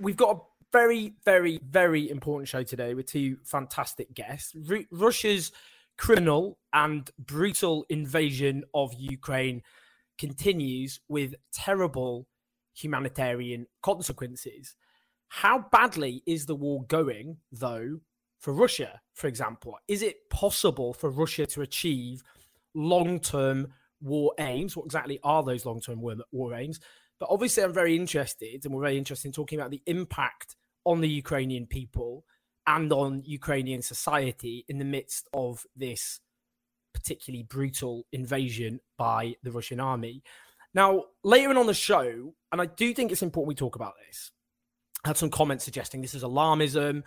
We've got a very, very, very important show today with two fantastic guests. Ru- Russia's criminal and brutal invasion of Ukraine continues with terrible humanitarian consequences. How badly is the war going, though, for Russia, for example? Is it possible for Russia to achieve long term war aims? What exactly are those long term war aims? But obviously, I'm very interested, and we're very interested in talking about the impact on the Ukrainian people and on Ukrainian society in the midst of this particularly brutal invasion by the Russian army. Now, later on the show, and I do think it's important we talk about this, I had some comments suggesting this is alarmism,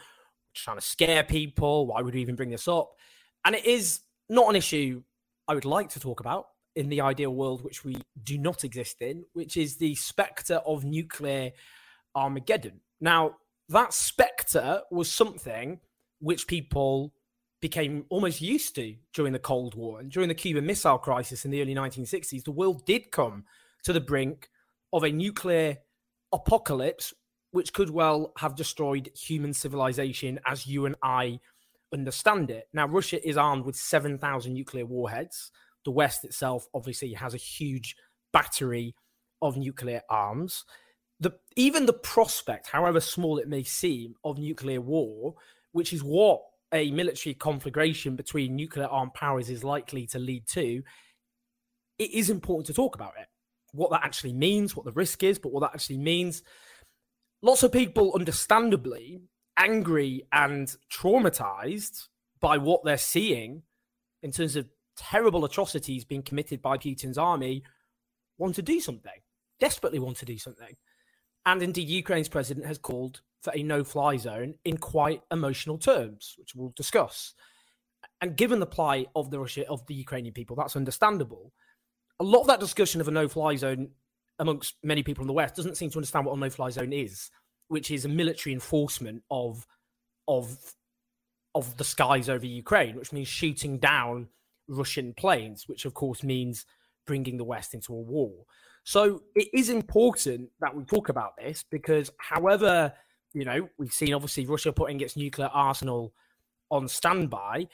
trying to scare people. Why would we even bring this up? And it is not an issue I would like to talk about in the ideal world, which we do not exist in, which is the spectre of nuclear Armageddon. Now, that spectre was something which people became almost used to during the Cold War and during the Cuban Missile Crisis in the early 1960s. The world did come to the brink of a nuclear apocalypse, which could well have destroyed human civilization as you and I understand it. Now, Russia is armed with 7,000 nuclear warheads. The West itself obviously has a huge battery of nuclear arms. The, even the prospect, however small it may seem, of nuclear war, which is what a military conflagration between nuclear armed powers is likely to lead to, it is important to talk about it. What that actually means, what the risk is, but what that actually means. Lots of people, understandably, angry and traumatized by what they're seeing in terms of terrible atrocities being committed by Putin's army, want to do something, desperately want to do something. And indeed, Ukraine's president has called for a no fly zone in quite emotional terms, which we'll discuss. And given the plight of the Russia of the Ukrainian people, that's understandable. A lot of that discussion of a no fly zone amongst many people in the West doesn't seem to understand what a no fly zone is, which is a military enforcement of of of the skies over Ukraine, which means shooting down Russian planes, which of course means bringing the West into a war. So it is important that we talk about this because, however, you know, we've seen obviously Russia putting its nuclear arsenal on standby.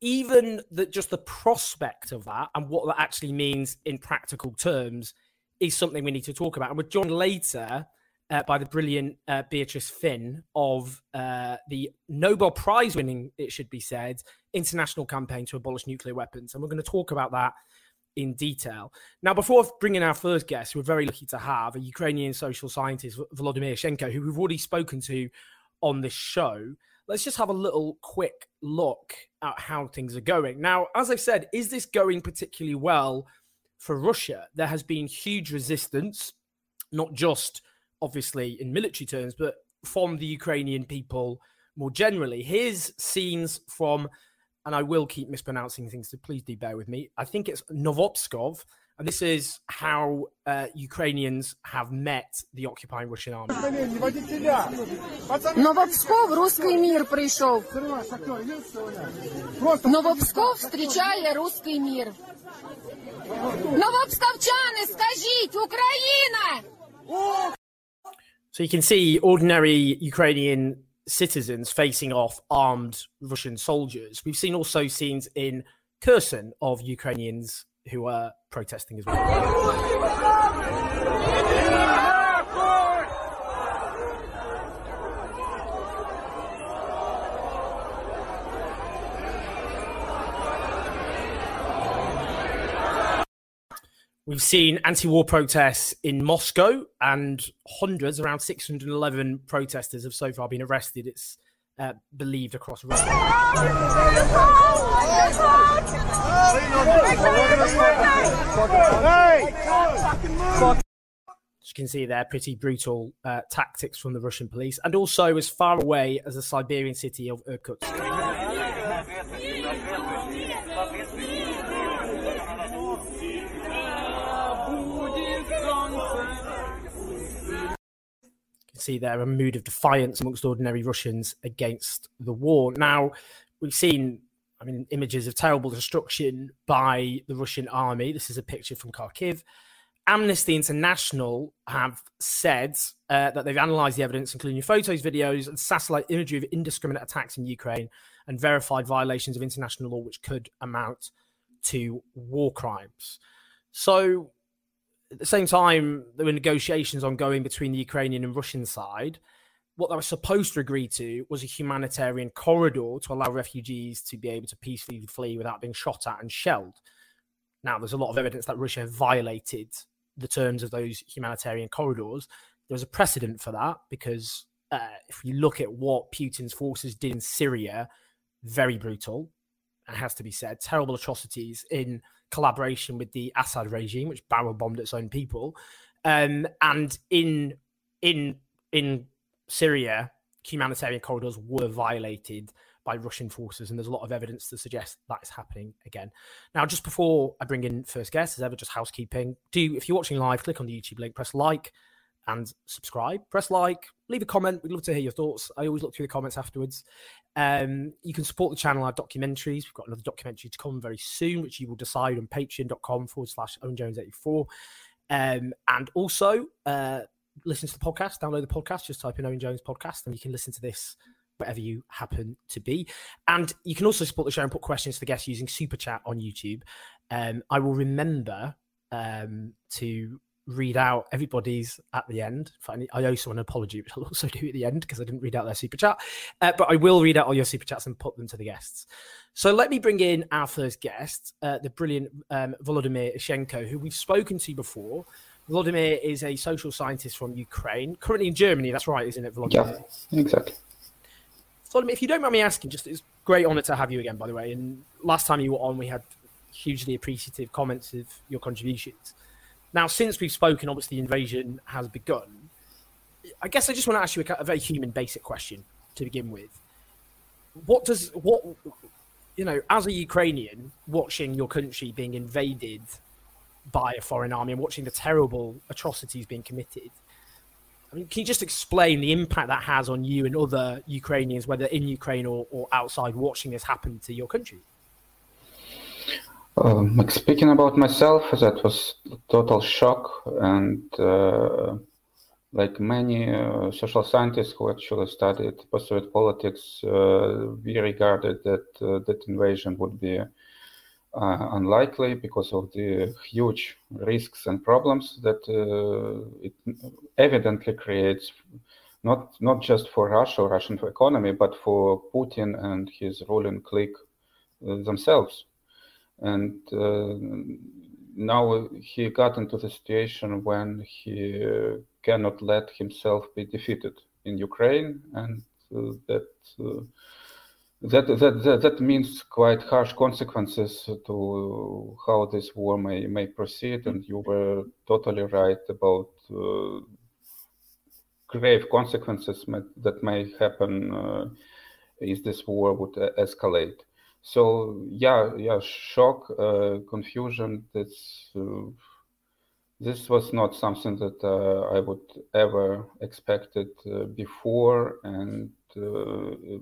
Even that, just the prospect of that and what that actually means in practical terms is something we need to talk about. And we're joined later uh, by the brilliant uh, Beatrice Fihn of uh, the Nobel Prize winning, it should be said, international campaign to abolish nuclear weapons. And we're going to talk about that in detail. Now, before bringing our first guest, we're very lucky to have a Ukrainian social scientist, Volodymyr Ishchenko, who we've already spoken to on this show. Let's just have a little quick look at how things are going. Now, as I said, is this going particularly well for Russia? There has been huge resistance, not just obviously in military terms, but from the Ukrainian people more generally. Here's scenes from and I will keep mispronouncing things, so please do bear with me. I think it's Novopskov, and this is how uh, Ukrainians have met the occupying Russian army. Новопсков, русский мир прийшов. Новопсков встречає русский мир. Новопсковчани, скажіть, Україна! So you can see ordinary Ukrainian citizens facing off armed Russian soldiers. We've seen also scenes in Kherson of Ukrainians who are protesting as well. We've seen anti war protests in Moscow, and hundreds, around 611 protesters, have so far been arrested. It's uh, believed across Russia. As you can see there, pretty brutal uh, tactics from the Russian police, and also as far away as the Siberian city of Irkutsk. See there a mood of defiance amongst ordinary Russians against the war. Now, we've seen, I mean, images of terrible destruction by the Russian army. This is a picture from Kharkiv. Amnesty International have said uh, that they've analysed the evidence, including photos, videos, and satellite imagery of indiscriminate attacks in Ukraine and verified violations of international law, which could amount to war crimes. So, at the same time, there were negotiations ongoing between the Ukrainian and Russian side. What they were supposed to agree to was a humanitarian corridor to allow refugees to be able to peacefully flee without being shot at and shelled. Now, there's a lot of evidence that Russia violated the terms of those humanitarian corridors. There's a precedent for that because uh, if you look at what Putin's forces did in Syria, very brutal, it has to be said, terrible atrocities in collaboration with the Assad regime, which barrel bombed its own people. Um, and in in in Syria, humanitarian corridors were violated by Russian forces, and there's a lot of evidence to suggest that is happening again. Now, just before I bring in first guest, as ever, just housekeeping. Do if you're watching live, click on the YouTube link, press like and subscribe. Press like, leave a comment. We'd love to hear your thoughts. I always look through the comments afterwards. Um, you can support the channel, our documentaries. We've got another documentary to come very soon, which you will decide on patreon.com forward slash Owen Jones 84. Um, and also, uh, listen to the podcast, download the podcast, just type in Owen Jones podcast, and you can listen to this wherever you happen to be. And you can also support the show and put questions to the guests using Super Chat on YouTube. Um, I will remember um, to read out everybody's at the end. I owe someone an apology, which I'll also do at the end because I didn't read out their super chat. Uh, but I will read out all your super chats and put them to the guests. So let me bring in our first guest, uh, the brilliant um, Volodymyr Ishchenko, who we've spoken to before. Volodymyr is a social scientist from Ukraine, currently in Germany. That's right, isn't it, Volodymyr? Yeah, exactly. Volodymyr, if you don't mind me asking, just it's great honor to have you again, by the way. And last time you were on, we had hugely appreciative comments of your contributions. Now, since we've spoken, obviously the invasion has begun. I guess I just want to ask you a, a very human, basic question to begin with. What does what you know, as a Ukrainian, watching your country being invaded by a foreign army and watching the terrible atrocities being committed, I mean, can you just explain the impact that has on you and other Ukrainians, whether in Ukraine or, or outside, watching this happen to your country? Um, like speaking about myself, that was total shock, and uh, like many uh, social scientists who actually studied post-Soviet politics, uh, we regarded that uh, that invasion would be uh, unlikely because of the huge risks and problems that uh, it evidently creates, not not just for Russia or Russian economy, but for Putin and his ruling clique themselves and uh, now he got into the situation when he uh, cannot let himself be defeated in Ukraine, and uh, that, that that that means quite harsh consequences to how this war may may proceed. And you were totally right about grave consequences that may happen uh, if this war would escalate so yeah yeah shock uh, confusion this uh, this was not something that uh, i would ever expected uh, before and uh,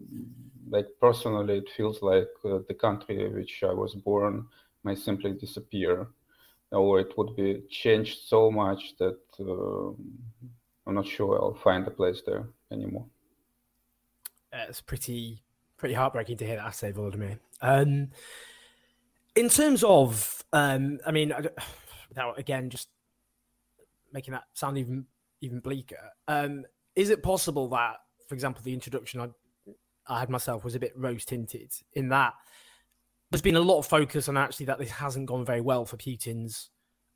like personally it feels like uh, the country in which i was born may simply disappear or it would be changed so much that i'm not sure i'll find a place there anymore. It's pretty pretty heartbreaking to hear that I say Volodymyr. Um, in terms of, um, I mean, without again just making that sound even even bleaker, um, is it possible that, for example, the introduction I, I had myself was a bit rose tinted in that there's been a lot of focus on actually that this hasn't gone very well for Putin's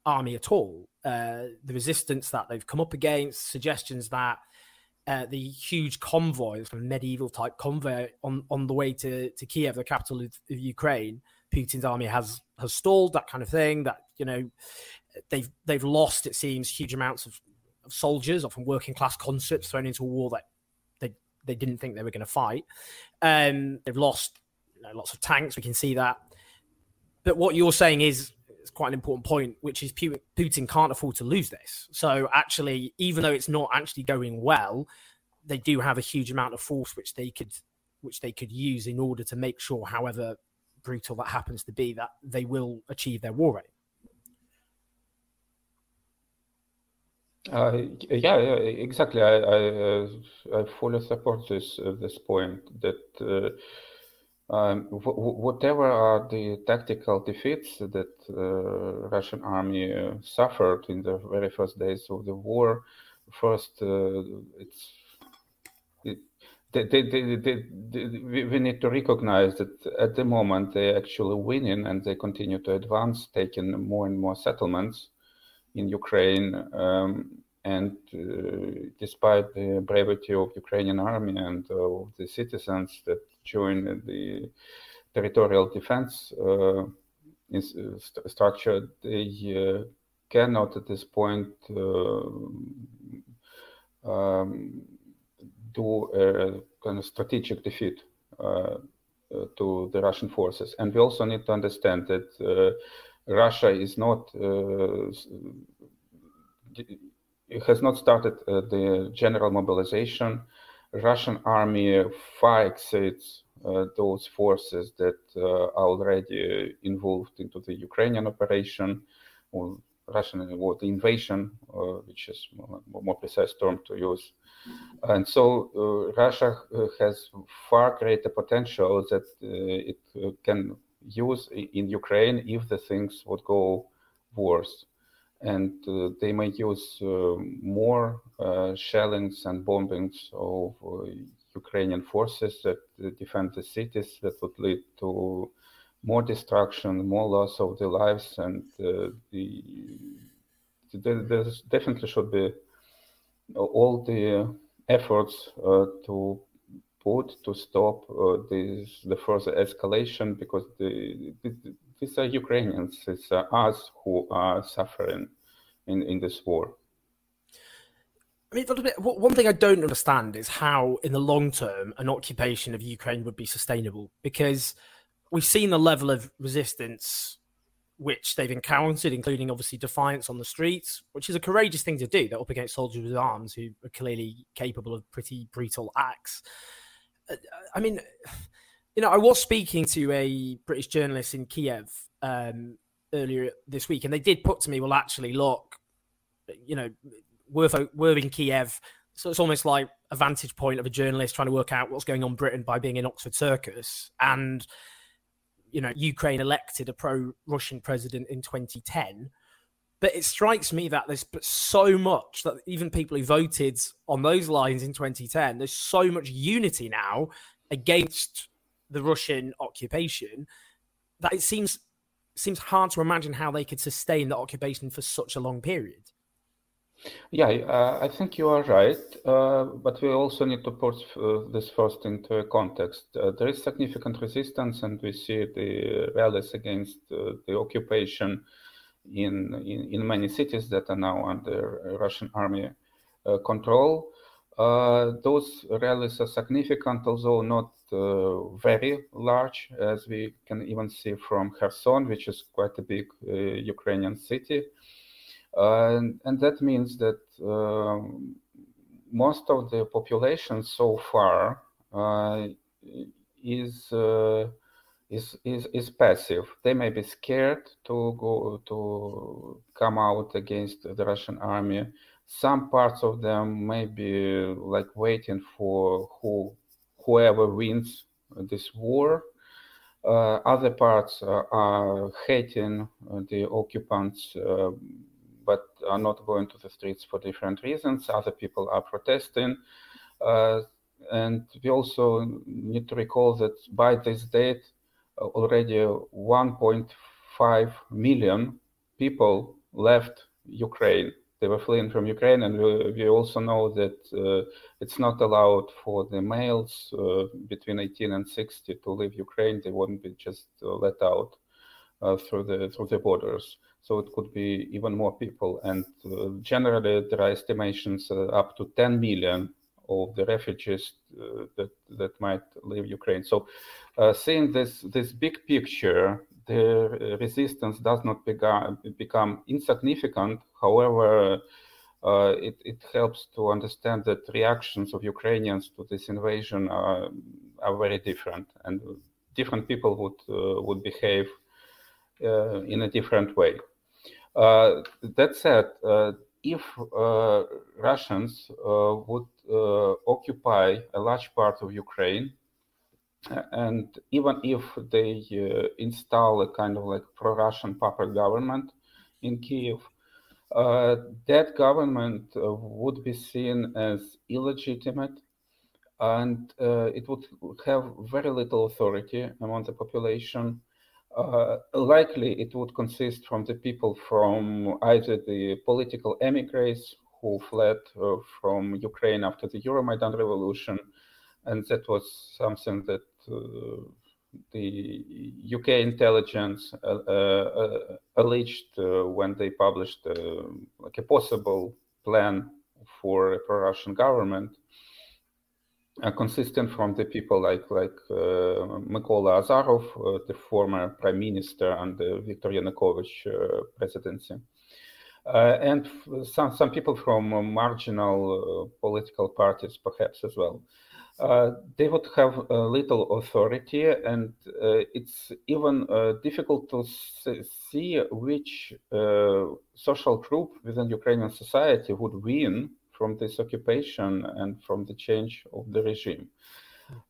army at all. Uh, the resistance that they've come up against, suggestions that uh, the huge convoy, kind of medieval type convoy on, on the way to, to Kiev, the capital of, of, Ukraine, Putin's army has has stalled, that kind of thing. That you know they've they've lost, it seems, huge amounts of, of soldiers, often working class conscripts, thrown into a war that they they didn't think they were going to fight. Um, they've lost you know, lots of tanks. We can see that. But what you're saying is is quite an important point, which is Putin can't afford to lose this. So actually, even though it's not actually going well, they do have a huge amount of force which they could which they could use in order to make sure, however brutal that happens to be, that they will achieve their war aim. Uh, yeah, yeah, exactly. I I, uh, I fully support this uh, this point that uh, um, whatever are the tactical defeats that uh, Russian army uh, suffered in the very first days of the war, first uh, it's it, they, they, they, we need to recognize that at the moment they're actually winning and they continue to advance, taking more and more settlements in Ukraine. Um, and uh, despite the bravery of Ukrainian army and of the citizens that join the territorial defense uh, st structure, they uh, cannot at this point um, do a kind of strategic defeat uh, to the Russian forces. And we also need to understand that uh, Russia is not uh, has not started uh, the general mobilization. Russian army far exceeds uh, those forces that uh, are already involved into the Ukrainian operation or Russian or the invasion, uh, which is more, precise term to use. And so uh, Russia uh, has far greater potential that it can use in Ukraine if the things would go worse and uh, they may use uh, more uh, shellings and bombings of Ukrainian forces that defend the cities that would lead to more destruction, more loss of the lives, and the, there definitely should be all the efforts uh, to put to stop uh, this, the further escalation because the, the, these are Ukrainians, it's uh, us who are suffering in, in this war. I mean, one thing I don't understand is how, in the long term, an occupation of Ukraine would be sustainable because we've seen the level of resistance which they've encountered, including obviously defiance on the streets, which is a courageous thing to do. They're up against soldiers with arms who are clearly capable of pretty brutal acts. Uh, I mean, you know, I was speaking to a British journalist in Kiev um, earlier this week, and they did put to me, "Well, actually, look, you know, we're, we're in Kiev, so it's almost like a vantage point of a journalist trying to work out what's going on in Britain by being in Oxford Circus, and you know, Ukraine elected a pro-Russian president in 2010." But it strikes me that there's so much that even people who voted on those lines in 2010, there's so much unity now against the Russian occupation that it seems seems hard to imagine how they could sustain the occupation for such a long period. Yeah, uh, I think you are right, uh, but we also need to put uh, this first into a context. Uh, there is significant resistance, and we see the rallies against uh, the occupation in, in, in many cities that are now under Russian army control. those rallies are significant, although not very large, as we can even see from Kherson, which is quite a big uh, Ukrainian city. And, and, that means that um, most of the population so far uh, is, is, is, is passive. They may be scared to go to come out against the Russian army. Some parts of them may be like waiting for who whoever wins this war. Uh, other parts uh, are hating the occupants, uh, but are not going to the streets for different reasons. Other people are protesting. and we also need to recall that by this date, already 1.5 million people left Ukraine they were fleeing from Ukraine, and we, also know that uh, it's not allowed for the males uh, between 18 and 60 to leave Ukraine. They wouldn't be just uh, let out uh, through the through the borders. So it could be even more people, and uh, generally there are estimations uh, up to 10 million of the refugees that that might leave Ukraine. So, seeing this this big picture, the resistance does not become, become insignificant. However, uh, it, it, helps to understand that reactions of Ukrainians to this invasion are, are very different, and different people would uh, would behave uh, in a different way. Uh, that said, uh, if uh, Russians would occupy a large part of Ukraine, and even if they uh, install a kind of like pro-Russian puppet government in Kiev, uh, that government uh, would be seen as illegitimate and uh, it would have very little authority among the population. Uh, likely it would consist from the people from either the political emigres who fled uh, from Ukraine after the Euromaidan revolution, and that was something that the UK intelligence uh, uh, alleged when they published like a possible plan for a pro-Russian government, uh, consistent from the people like like uh, Mykola Azarov, uh, the former prime minister under Viktor Yanukovych presidency, and some some people from marginal political parties perhaps as well. Uh, they would have uh, little authority, and uh, it's even uh, difficult to see which uh, social group within Ukrainian society would win from this occupation and from the change of the regime.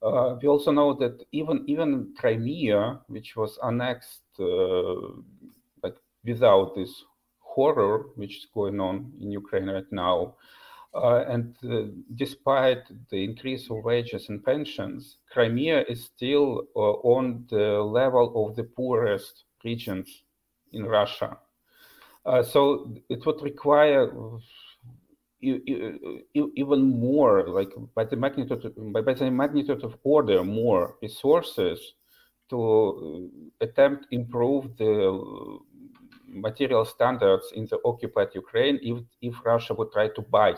Uh, we also know that even even Crimea, which was annexed like without this horror which is going on in Ukraine right now, uh, and uh, despite the increase of wages and pensions, Crimea is still uh, on the level of the poorest regions in Russia. Uh, so it would require even more, like by the magnitude, by the magnitude of order, more resources to attempt improve the material standards in the occupied Ukraine if, if Russia would try to buy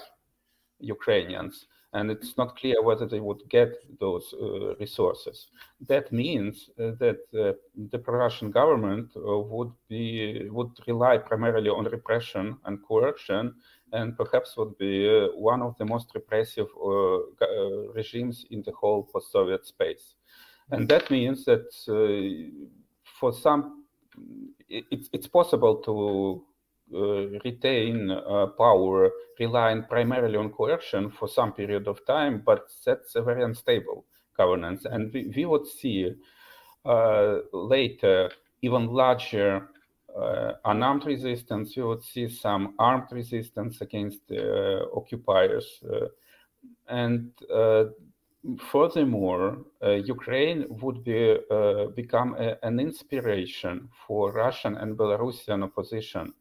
Ukrainians, and it's not clear whether they would get those uh, resources. That means uh, that uh, the pro-Russian government uh, would be would rely primarily on repression and coercion, and perhaps would be uh, one of the most repressive uh, regimes in the whole post-Soviet space. And that means that for some, it's, it's possible to retain uh, power relying primarily on coercion for some period of time, but that's a very unstable governance. And we, we would see uh, later even larger uh, unarmed resistance. You would see some armed resistance against uh, occupiers. Uh, and furthermore, Ukraine would be, become a, an inspiration for Russian and Belarusian opposition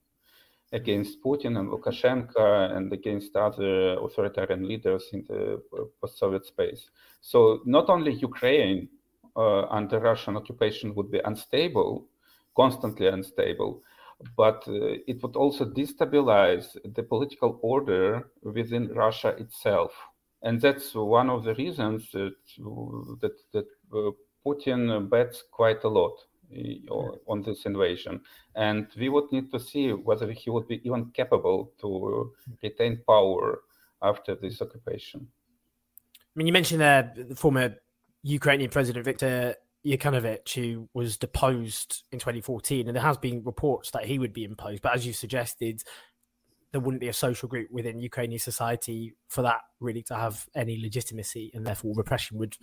against Putin and Lukashenko and against other authoritarian leaders in the post-Soviet space. So not only Ukraine uh, under Russian occupation would be unstable, constantly unstable, but uh, it would also destabilize the political order within Russia itself. And that's one of the reasons that, that, that uh, Putin bets quite a lot on this invasion. And we would need to see whether he would be even capable to retain power after this occupation. I mean, you mentioned there the former Ukrainian President Viktor Yanukovych, who was deposed in 2014, and there has been reports that he would be imposed. But as you suggested, there wouldn't be a social group within Ukrainian society for that really to have any legitimacy, and therefore repression would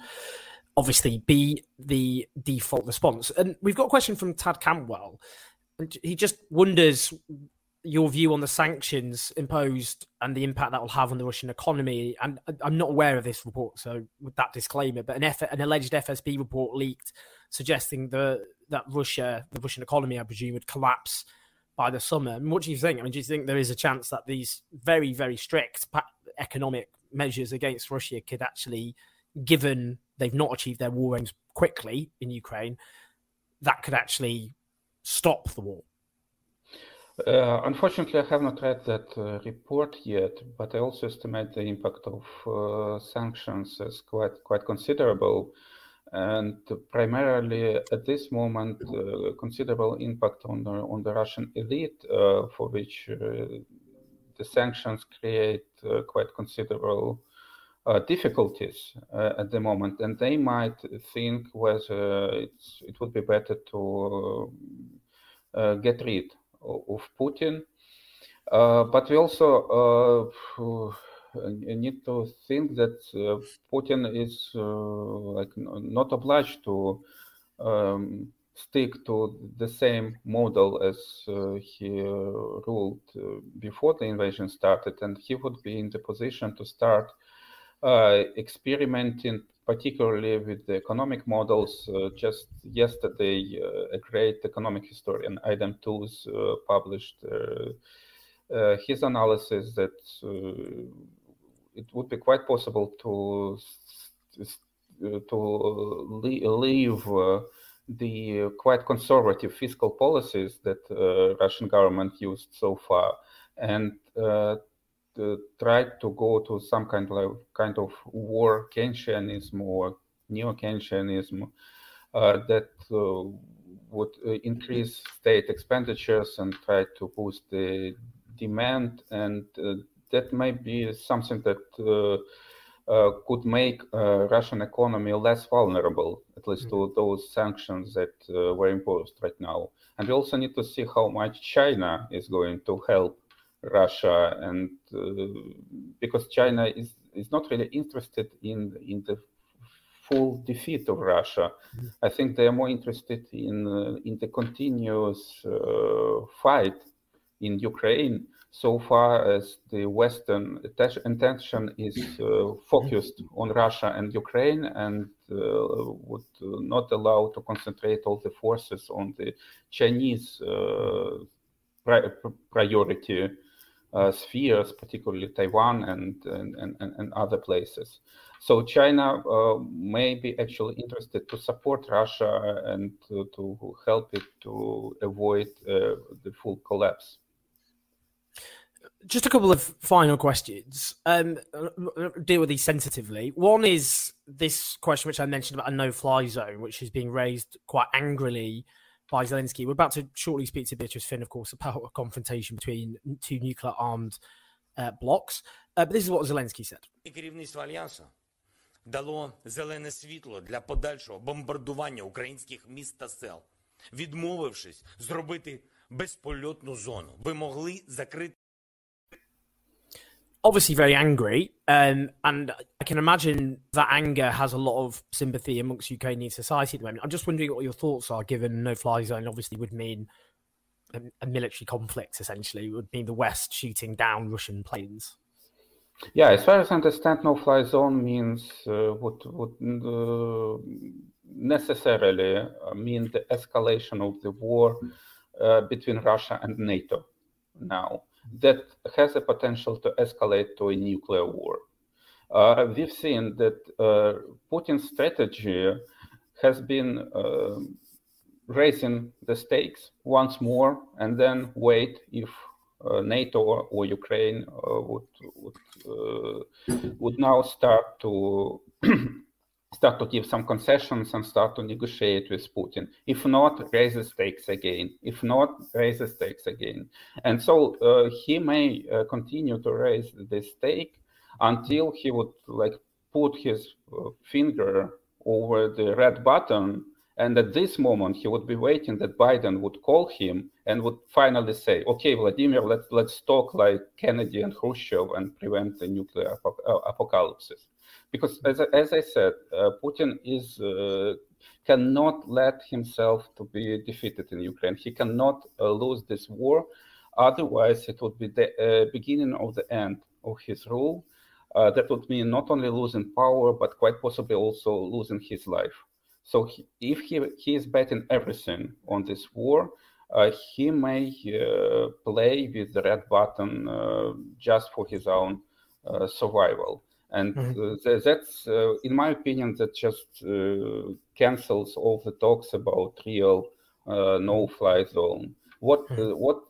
obviously be the default response. And we've got a question from Tad Campwell, and he just wonders your view on the sanctions imposed and the impact that will have on the Russian economy. And I'm not aware of this report, so with that disclaimer, but an, F- an alleged FSB report leaked suggesting the, that Russia, the Russian economy, I presume, would collapse by the summer. I mean, what do you think? I mean, do you think there is a chance that these very, very strict economic measures against Russia could actually, given they've not achieved their war aims quickly in Ukraine, that could actually stop the war? Uh, unfortunately, I have not read that uh, report yet, but I also estimate the impact of uh, sanctions as quite quite considerable, and primarily at this moment, uh, considerable impact on the on the Russian elite, uh, for which uh, the sanctions create quite considerable difficulties at the moment, and they might think whether it would be better to get rid of Putin. Uh, but we also uh, need to think that uh, Putin is like not obliged to um, stick to the same model as uh, he uh, ruled uh, before the invasion started, and he would be in the position to start experimenting particularly with the economic models. Uh, just yesterday, uh, a great economic historian, Adam Tooze, uh, published his analysis that it would be quite possible to to leave the quite conservative fiscal policies that uh, Russian government used so far, and uh, tried to go to some kind of kind of war Keynesianism or neo Keynesianism uh, that uh, would uh, increase state expenditures and try to boost the demand, and uh, that might be something that. Uh, uh, could make Russian economy less vulnerable, at least mm-hmm. to those sanctions that were imposed right now. And we also need to see how much China is going to help Russia, and uh, because China is is not really interested in in the full defeat of Russia. Mm-hmm. I think they are more interested in uh, in the continuous uh, fight in Ukraine. So far as the Western attention is uh, focused on Russia and Ukraine, and uh, would not allow to concentrate all the forces on the Chinese uh, pri- priority spheres, particularly Taiwan and, and, and, and other places. So China uh, may be actually interested to support Russia and to, to help it to avoid uh, the full collapse. Just a couple of final questions. Um, deal with these sensitively. One is this question, which I mentioned about a no-fly zone, which is being raised quite angrily by Zelensky. We're about to shortly speak to Beatrice Finn, of course, about a confrontation between two nuclear armed uh, blocks. Uh, but this is what Zelensky said. Керівництво альянсу дало зелене світло для подальшого бомбардування українських міст та сел, відмовившись зробити безпольотну зону. Ви могли закрити obviously very angry, um, and I can imagine that anger has a lot of sympathy amongst Ukrainian society at the moment. I'm just wondering what your thoughts are, given no-fly zone obviously would mean a, a military conflict. Essentially, it would mean the West shooting down Russian planes. Yeah, as far as I understand, no-fly zone means uh, would would uh, necessarily uh, mean the escalation of the war uh, between Russia and NATO now that has a potential to escalate to a nuclear war. Uh, we've seen that uh, Putin's strategy has been uh, raising the stakes once more and then wait if uh, NATO or Ukraine uh, would would, uh, would now start to start to give some concessions and start to negotiate with Putin. If not, raise the stakes again. If not, raise the stakes again. And so uh, he may uh, continue to raise the stake until he would like put his uh, finger over the red button. And at this moment, he would be waiting that Biden would call him and would finally say, "Okay, Vladimir, let's let's talk like Kennedy and Khrushchev and prevent the nuclear ap- uh, apocalypse." Because as, as I said, uh, Putin is uh, cannot let himself to be defeated in Ukraine. He cannot uh, lose this war. Otherwise, it would be the uh, beginning of the end of his rule. Uh, that would mean not only losing power, but quite possibly also losing his life. So he, if he, he is betting everything on this war, uh, he may uh, play with the red button uh, just for his own survival. And mm-hmm. that's, in my opinion, that just cancels all the talks about real no-fly zone. What mm-hmm. what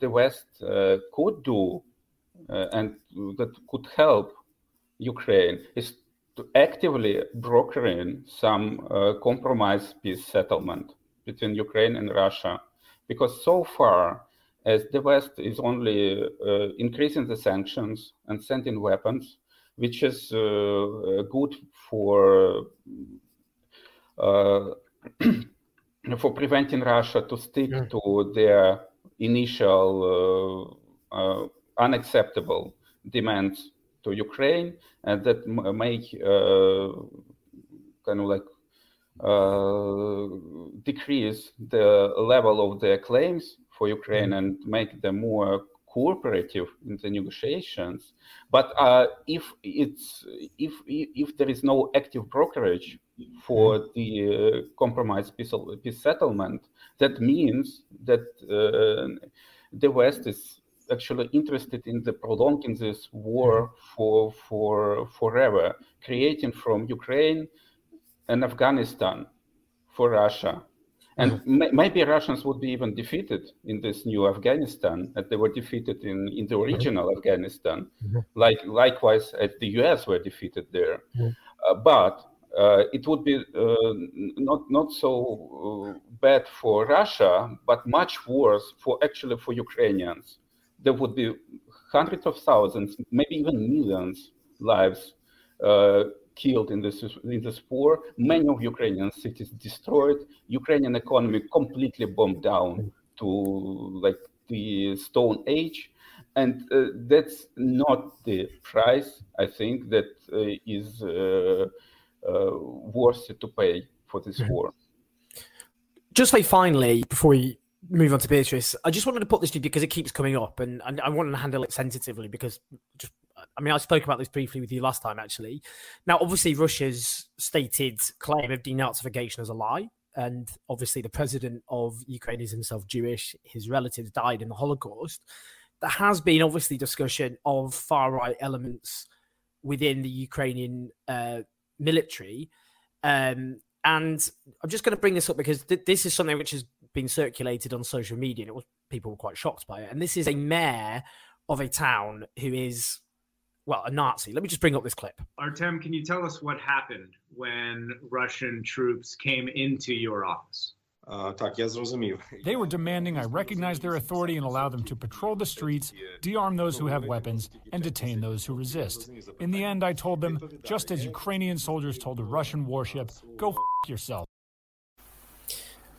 the West could do and that could help Ukraine is to actively brokering some uh, compromise peace settlement between Ukraine and Russia because so far as the West is only uh, increasing the sanctions and sending weapons, which is uh, good for uh, for preventing Russia to stick yeah. to their initial uh, uh, unacceptable demands to Ukraine, and that make uh, kind of like uh, decrease the level of their claims for Ukraine and make them more cooperative in the negotiations. But uh, if it's if if there is no active brokerage for the uh, compromise peace, peace settlement, that means that uh, the West is actually interested in the prolonging this war for for forever, creating from Ukraine and Afghanistan for Russia. And mm-hmm. maybe Russians would be even defeated in this new Afghanistan, as they were defeated in, in the original mm-hmm. Afghanistan. Mm-hmm. Like likewise, as the US were defeated there. Mm-hmm. Uh, but uh, it would be uh, not not so uh, bad for Russia, but much worse for actually for Ukrainians. There would be hundreds of thousands, maybe even millions lives uh, killed in this in this war. Many of Ukrainian cities destroyed. Ukrainian economy completely bombed down to like the Stone Age, and uh, that's not the price I think that uh, is uh, uh worth to pay for this mm-hmm. war. Just like finally, before we move on to Beatrice, I just wanted to put this to you because it keeps coming up, and, and I want to handle it sensitively because just I mean, I spoke about this briefly with you last time, actually. Now, obviously, Russia's stated claim of denazification is a lie. And obviously, the president of Ukraine is himself Jewish. His relatives died in the Holocaust. There has been obviously discussion of far right elements within the Ukrainian uh, military. Um, and I'm just going to bring this up because th- this is something which has been circulated on social media. And it was, people were quite shocked by it. And this is a mayor of a town who is well, a Nazi. Let me just bring up this clip. Artem, can you tell us what happened when Russian troops came into your office? Uh, they were demanding I recognize their authority and allow them to patrol the streets, de-arm those who have weapons, and detain those who resist. In the end, I told them, just as Ukrainian soldiers told a Russian warship, go f- yourself.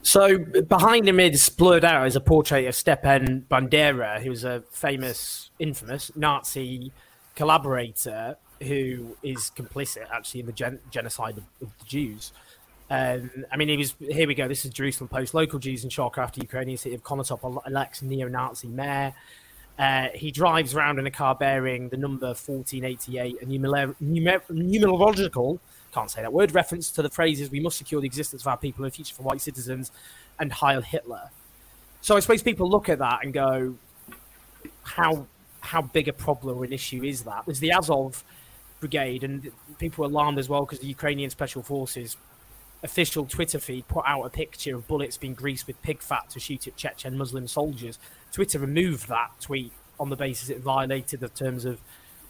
So behind him is blurred out is a portrait of Stepan Bandera, who was a famous, infamous Nazi collaborator who is complicit actually in the gen- genocide of, of, the Jews. Um, I mean, he was here. We go. This is Jerusalem Post. Local Jews in shock after Ukrainian city of Konotop elects neo-Nazi mayor. Uh, he drives around in a car bearing the number 1488, a numer- numer- numerological, can't say that word, reference to the phrases "We must secure the existence of our people and future for white citizens," and Heil Hitler. So I suppose people look at that and go, "How how big a problem or an issue is that? There's the Azov brigade, and people alarmed as well because the Ukrainian special forces official Twitter feed put out a picture of bullets being greased with pig fat to shoot at Chechen Muslim soldiers. Twitter removed that tweet on the basis it violated the terms of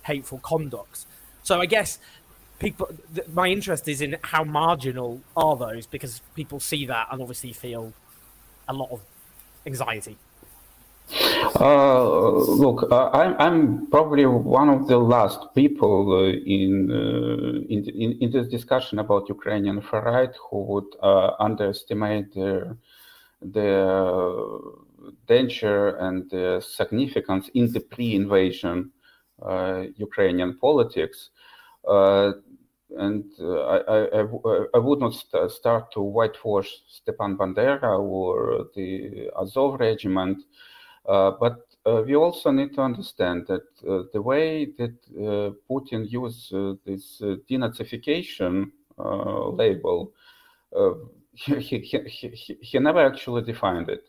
hateful conduct. So I guess people, th- my interest is in how marginal are those because people see that and obviously feel a lot of anxiety. Uh, look, uh, I'm, I'm probably one of the last people uh, in, uh, in, in, in this discussion about Ukrainian far right who would uh, underestimate the the danger and the significance in the pre-invasion uh, Ukrainian politics. and I, I, I, would not st- start to whitewash Stepan Bandera or the Azov regiment uh, but uh, we also need to understand that uh, the way that Putin used this denazification label, he, he, he, never actually defined it.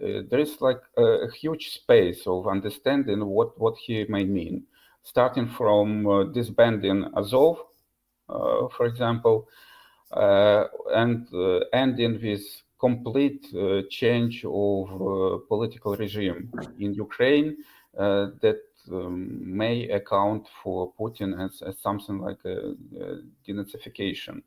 uh, there is like a, huge space of understanding what, what he may mean, starting from uh, disbanding Azov, uh, for example, uh, and uh, ending with complete change of political regime in Ukraine that um, may account for Putin as, as something like a, a denazification.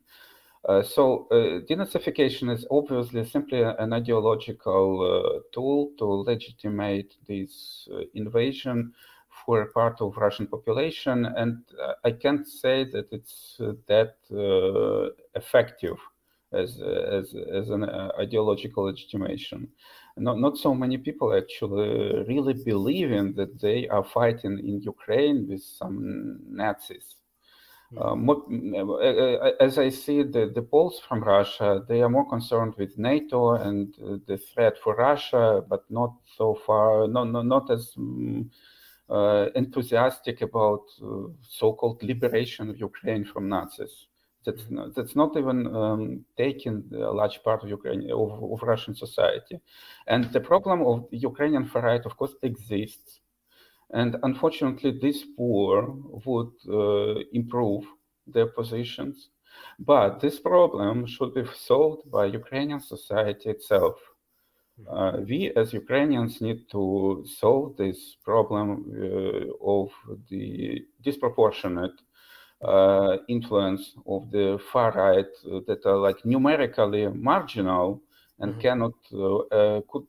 Uh, so uh, denazification is obviously simply an ideological uh, tool to legitimate this uh, invasion for a part of Russian population, and uh, I can't say that it's uh, that effective as as as an ideological legitimation. Not not so many people actually really believing that they are fighting in Ukraine with some Nazis. Hmm. Uh, as I see the, the polls from Russia, they are more concerned with NATO and uh, the threat for Russia, but not so far, not, not, not as um, uh, enthusiastic about uh, so-called liberation of Ukraine from Nazis. That's hmm. not, that's not even um, taking a large part of Ukraine of, of Russian society, and the problem of Ukrainian far right, of course, exists and unfortunately, this war would uh, improve their positions. But this problem should be solved by Ukrainian society itself. Uh, we as Ukrainians need to solve this problem uh, of the disproportionate uh, influence of the far right that are like numerically marginal and mm-hmm. cannot uh, uh, could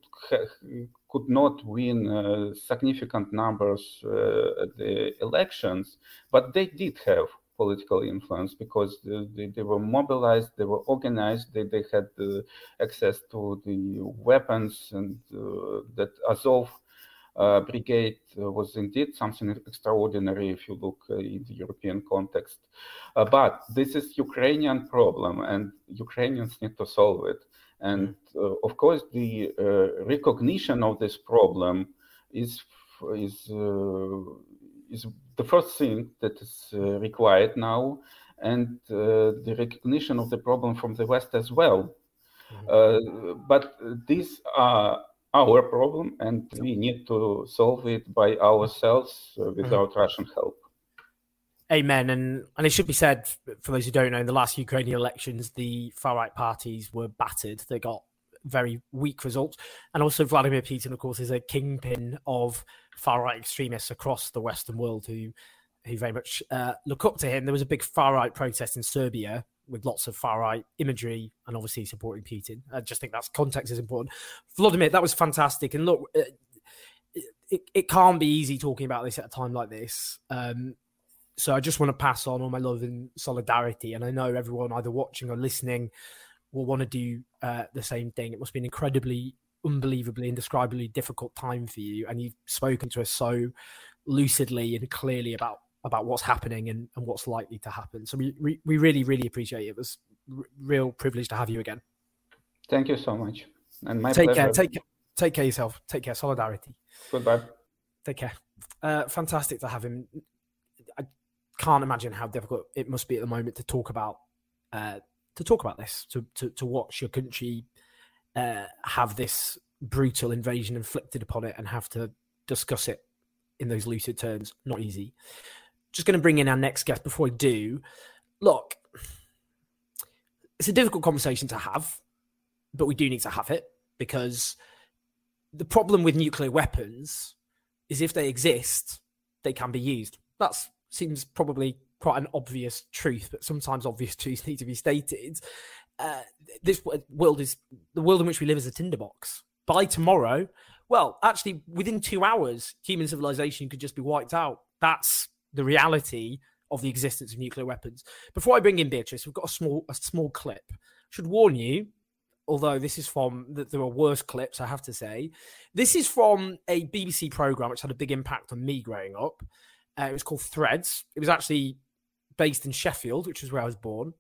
could not win uh, significant numbers uh, at the elections, but they did have political influence because they, they, were mobilized, they were organized, they, they had uh, access to the weapons, and uh, that Azov uh, brigade uh, was indeed something extraordinary if you look in the European context. but this is Ukrainian problem, and Ukrainians need to solve it. And uh, of course, the uh, recognition of this problem is is uh, is the first thing that is required now, and the recognition of the problem from the West as well. Mm-hmm. but these are our problem, and we need to solve it by ourselves without mm-hmm. Russian help. Amen. And and it should be said for those who don't know, in the last Ukrainian elections, the far right parties were battered. They got very weak results. And also Vladimir Putin, of course, is a kingpin of far right extremists across the Western world who who very much uh, look up to him. There was a big far right protest in Serbia with lots of far right imagery and obviously supporting Putin. I just think that's context is important. Vladimir, that was fantastic. And look, uh, it, it, it, can't be easy talking about this at a time like this. Um, so I just want to pass on all my love and solidarity. And I know everyone either watching or listening will want to do uh, the same thing. It must be an incredibly, unbelievably, indescribably difficult time for you. And you've spoken to us so lucidly and clearly about about what's happening and, and what's likely to happen. So we, we, we really, really appreciate it. It was r- real privilege to have you again. Thank you so much. And my take pleasure. care. Take take care yourself. Take care. Solidarity. Goodbye. Take care. Uh, fantastic to have him I can't imagine how difficult it must be at the moment to talk about uh, to talk about this, to to, to watch your country uh, have this brutal invasion inflicted upon it and have to discuss it in those lucid terms. Not easy. Just going to bring in our next guest before I do. Look, it's a difficult conversation to have, but we do need to have it because the problem with nuclear weapons is if they exist, they can be used. That seems probably quite an obvious truth, but sometimes obvious truths need to be stated. Uh, this world is the world in which we live is a tinderbox. By tomorrow, well, actually, within two hours, human civilization could just be wiped out. That's the reality of the existence of nuclear weapons. Before I bring in Beatrice, we've got a small a small clip. Should warn you, although this is from that there are worse clips, I have to say. This is from a BBC program which had a big impact on me growing up. Uh, it was called Threads. It was actually based in Sheffield, which is where I was born.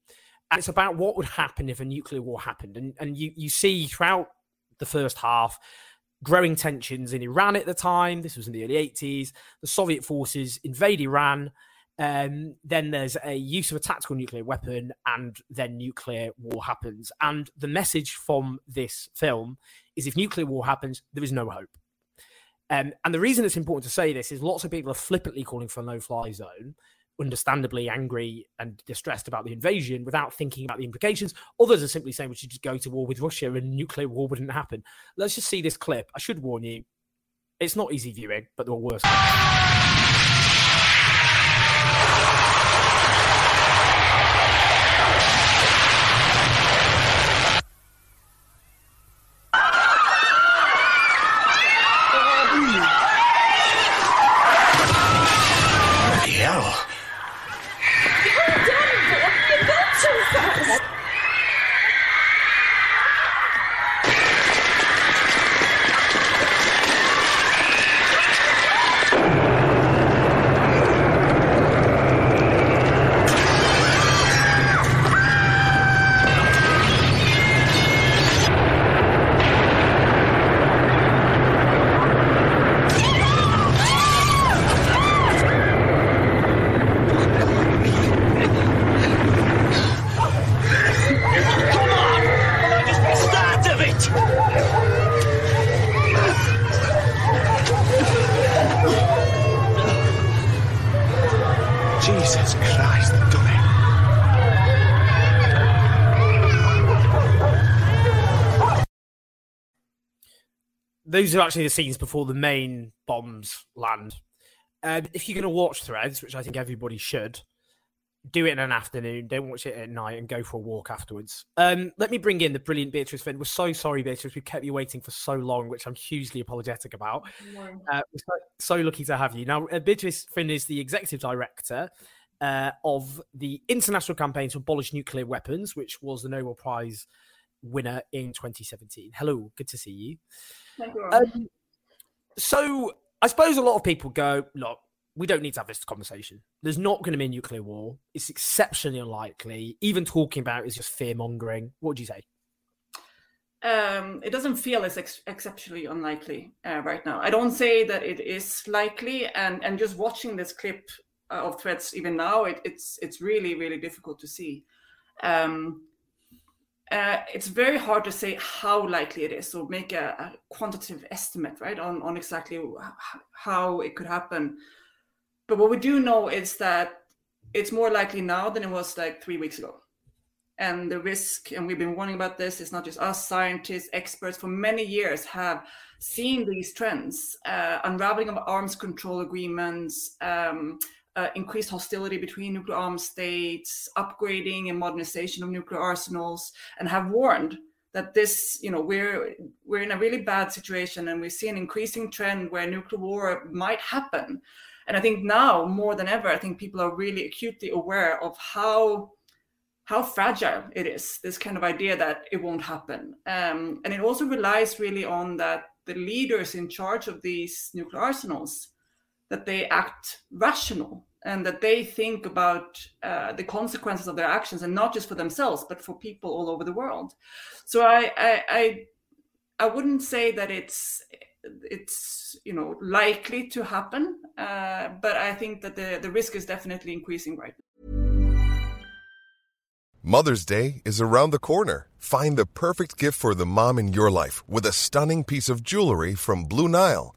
And it's about what would happen if a nuclear war happened. And, and you, you see throughout the first half growing tensions in Iran at the time. This was in the early 80s. The Soviet forces invade Iran. Um, then there's a use of a tactical nuclear weapon, and then nuclear war happens. And the message from this film is if nuclear war happens, there is no hope. Um, and the reason it's important to say this is lots of people are flippantly calling for a no fly zone, understandably angry and distressed about the invasion without thinking about the implications. Others are simply saying we should just go to war with Russia and nuclear war wouldn't happen. Let's just see this clip. I should warn you, it's not easy viewing, but there are worse. Those are actually the scenes before the main bombs land. Um, if you're going to watch Threads, which I think everybody should, do it in an afternoon. Don't watch it at night and go for a walk afterwards. Um, let me bring in the brilliant Beatrice Fihn. We're so sorry, Beatrice. We kept you waiting for so long, which I'm hugely apologetic about. Uh, we're so, so lucky to have you. Now, uh, Beatrice Fihn is the executive director uh, of the international campaign to abolish nuclear weapons, which was the Nobel Prize winner in 2017. Hello, good to see you. Thank you. Um, so I suppose a lot of people go, look, we don't need to have this conversation. There's not going to be a nuclear war. It's exceptionally unlikely. Even talking about it is just fear mongering. What would you say? um, it doesn't feel as ex- exceptionally unlikely uh, right now. I don't say that it is likely, and and just watching this clip uh, of Threads even now, it, it's it's really really difficult to see. Um, uh, it's very hard to say how likely it is, or make a, a quantitative estimate, right, on on exactly how it could happen. But what we do know is that it's more likely now than it was like three weeks ago and the risk and we've been warning about this it's not just us scientists experts for many years have seen these trends uh, unraveling of arms control agreements um, uh, increased hostility between nuclear armed states upgrading and modernization of nuclear arsenals and have warned that this you know we're we're in a really bad situation and we see an increasing trend where nuclear war might happen. And i think now more than ever i think people are really acutely aware of how how fragile it is this kind of idea that it won't happen. Um, and it also relies really on that the leaders in charge of these nuclear arsenals that they act rational and that they think about uh, the consequences of their actions and not just for themselves but for people all over the world so i i i, I wouldn't say that it's it's you know likely to happen uh, but i think that the the risk is definitely increasing right now Mother's Day is around the corner. Find the perfect gift for the mom in your life with a stunning piece of jewelry from Blue Nile.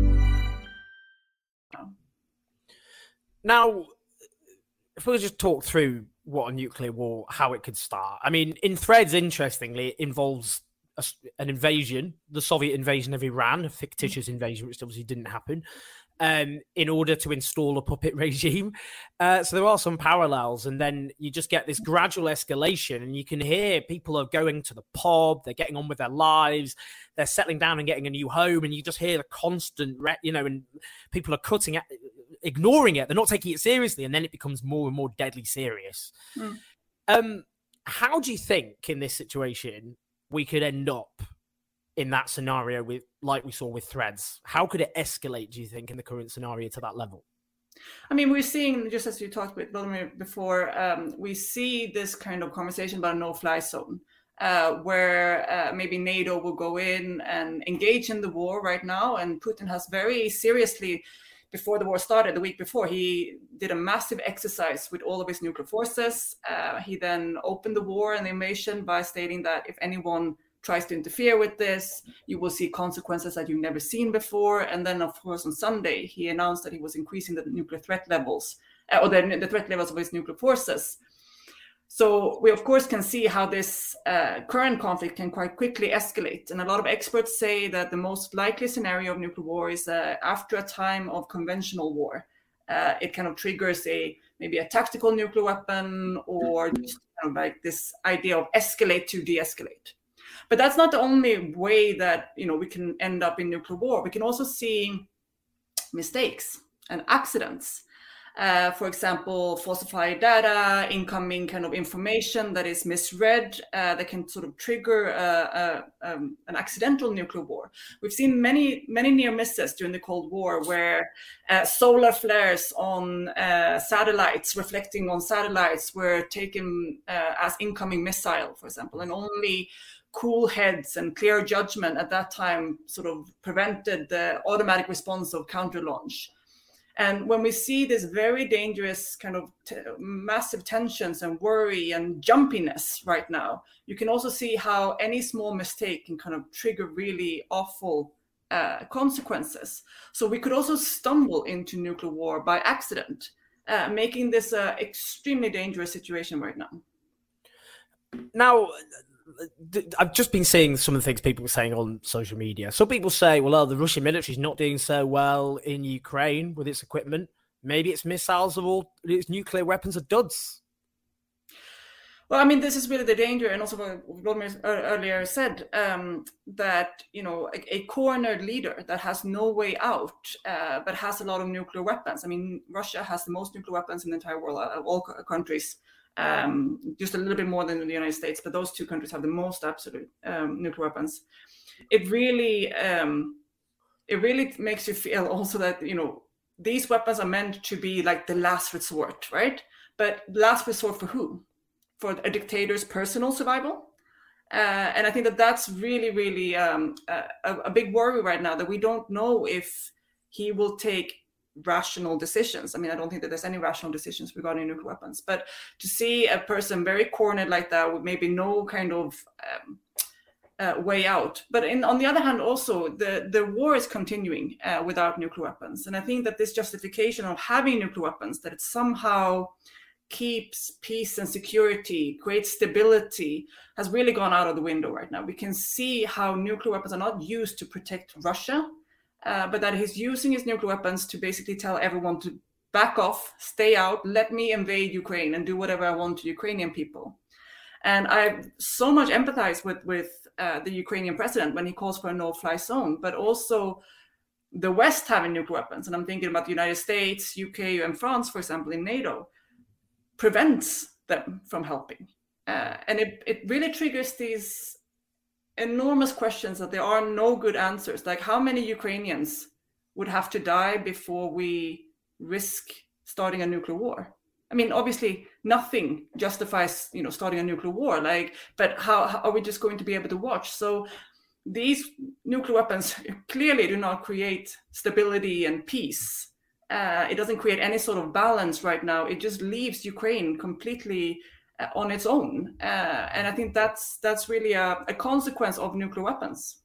Now, if we just talk through what a nuclear war, how it could start. I mean, in threads, interestingly, it involves a, an invasion, the Soviet invasion of Iran, a fictitious invasion, which obviously didn't happen, um, in order to install a puppet regime. Uh, so there are some parallels, and then you just get this gradual escalation, and you can hear people are going to the pub, they're getting on with their lives, they're settling down and getting a new home, and you just hear the constant, you know, and people are cutting it, ignoring it, they're not taking it seriously, and then it becomes more and more deadly serious. Mm. Um, how do you think in this situation we could end up in that scenario with like we saw with threads how could it escalate do you think in the current scenario to that level I mean, we're seeing just as you talked with Vladimir before, um, we see this kind of conversation about a no-fly zone, uh, where uh, maybe NATO will go in and engage in the war right now. And Putin has very seriously, before the war started, the week before, he did a massive exercise with all of his nuclear forces. Uh, he then opened the war and the invasion by stating that if anyone tries to interfere with this, you will see consequences that you've never seen before. And then, of course, on Sunday, he announced that he was increasing the nuclear threat levels uh, or the, the, threat levels of his nuclear forces. So we, of course, can see how this uh, current conflict can quite quickly escalate. And a lot of experts say that the most likely scenario of nuclear war is uh, after a time of conventional war. Uh, it kind of triggers a maybe a tactical nuclear weapon or just kind of like this idea of escalate to de-escalate. But that's not the only way that you know we can end up in nuclear war. We can also see mistakes and accidents. Uh, for example, falsified data, incoming kind of information that is misread, uh, that can sort of trigger uh, um, an accidental nuclear war. We've seen many, many near misses during the Cold War where uh, solar flares on uh, satellites, reflecting on satellites, were taken uh, as incoming missile, for example, and only cool heads and clear judgment at that time sort of prevented the automatic response of counter launch. And when we see this very dangerous kind of t- massive tensions and worry and jumpiness right now, you can also see how any small mistake can kind of trigger really awful uh, consequences. So we could also stumble into nuclear war by accident, uh, making this an extremely dangerous situation right now. Now, I've just been seeing some of the things people are saying on social media. Some people say, well, oh, the Russian military is not doing so well in Ukraine with its equipment. Maybe its missiles are all, its nuclear weapons are duds. Well, I mean, this is really the danger, and also what Vladimir earlier said um, that you know a, a, cornered leader that has no way out, uh, but has a lot of nuclear weapons. I mean, Russia has the most nuclear weapons in the entire world of all countries um, just a little bit more than the United States, but those two countries have the most absolute um, nuclear weapons. It really, um, it really makes you feel also that you know these weapons are meant to be like the last resort, right? But last resort for who? For a dictator's personal survival. Uh, and I think that that's really, really um, a, a big worry right now that we don't know if he will take rational decisions. I mean, I don't think that there's any rational decisions regarding nuclear weapons, but to see a person very cornered like that with maybe no kind of um, uh, way out. But in, on the other hand, also the the war is continuing uh, without nuclear weapons, and I think that this justification of having nuclear weapons that it somehow keeps peace and security, creates stability, has really gone out of the window right now. We can see how nuclear weapons are not used to protect Russia uh, but that he's using his nuclear weapons to basically tell everyone to back off, stay out, let me invade Ukraine and do whatever I want to Ukrainian people. And I so much empathize with with uh, the Ukrainian president when he calls for a no-fly zone, but also the West having nuclear weapons. And I'm thinking about the United States, UK, and France, for example, in NATO, prevents them from helping. Uh, and it, it really triggers these enormous questions that there are no good answers. Like how many Ukrainians would have to die before we risk starting a nuclear war? I mean, obviously, nothing justifies, you know, starting a nuclear war. Like, but how, how are we just going to be able to watch? So, these nuclear weapons clearly do not create stability and peace. Uh, it doesn't create any sort of balance right now. It just leaves Ukraine completely on its own. Uh, and I think that's that's really a, a, consequence of nuclear weapons.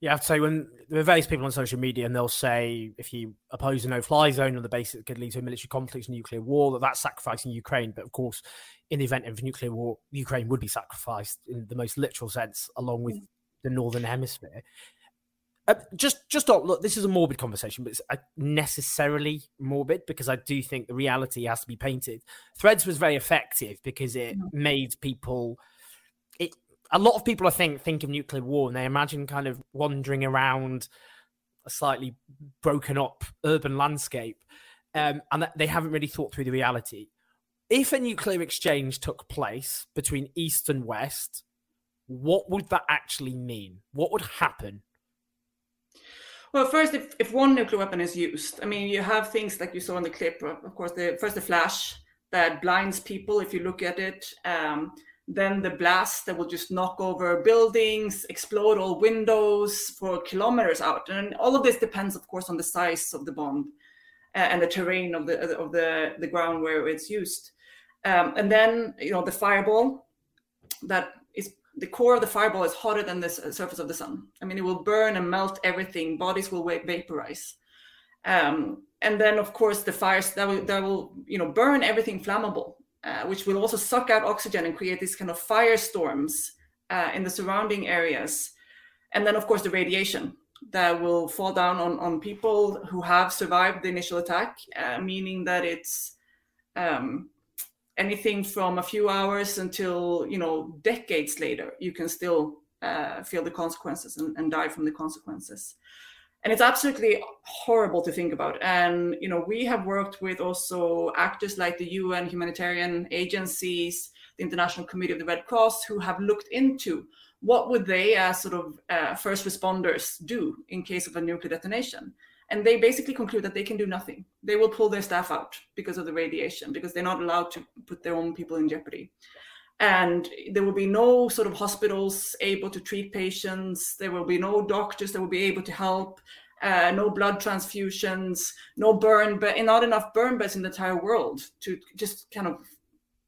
You have to say when there are various people on social media, and they'll say if you oppose a no-fly zone on the basis it could lead to a military conflict, nuclear war, that that's sacrificing Ukraine. But of course, in the event of nuclear war, Ukraine would be sacrificed in the most literal sense, along with the northern hemisphere. Uh, just, just don't look. This is a morbid conversation, but it's uh, necessarily morbid because I do think the reality has to be painted. Threads was very effective because it mm-hmm. made people It a lot of people, I think, think of nuclear war and they imagine kind of wandering around a slightly broken up urban landscape, um, and they haven't really thought through the reality. If a nuclear exchange took place between East and West, what would that actually mean? What would happen? Well, first, if, if one nuclear weapon is used, I mean, you have things like you saw in the clip. Of course, the first the flash that blinds people if you look at it. Um, then the blast that will just knock over buildings, explode all windows for kilometers out. And all of this depends, of course, on the size of the bomb uh, and the terrain of the of the, the ground where it's used. Um, and then you know the fireball that the core of the fireball is hotter than the surface of the sun. I mean, it will burn and melt everything. Bodies will vaporize. Um, and then, of course, the fires that will, that will you know burn everything flammable uh, which will also suck out oxygen and create these kind of firestorms uh, in the surrounding areas. And then, of course, the radiation that will fall down on, on people who have survived the initial attack, uh, meaning that it's um, anything from a few hours until, you know, decades later, you can still uh, feel the consequences and, and die from the consequences. And it's absolutely horrible to think about. And you know we have worked with also actors like the un humanitarian agencies the international committee of the red cross who have looked into what would they as sort of uh, first responders do in case of a nuclear detonation and they basically conclude that they can do nothing. They will pull their staff out because of the radiation because they're not allowed to put their own people in jeopardy. And there will be no sort of hospitals able to treat patients. There will be no doctors that will be able to help uh, no blood transfusions no burn but not enough burn beds in the entire world to just kind of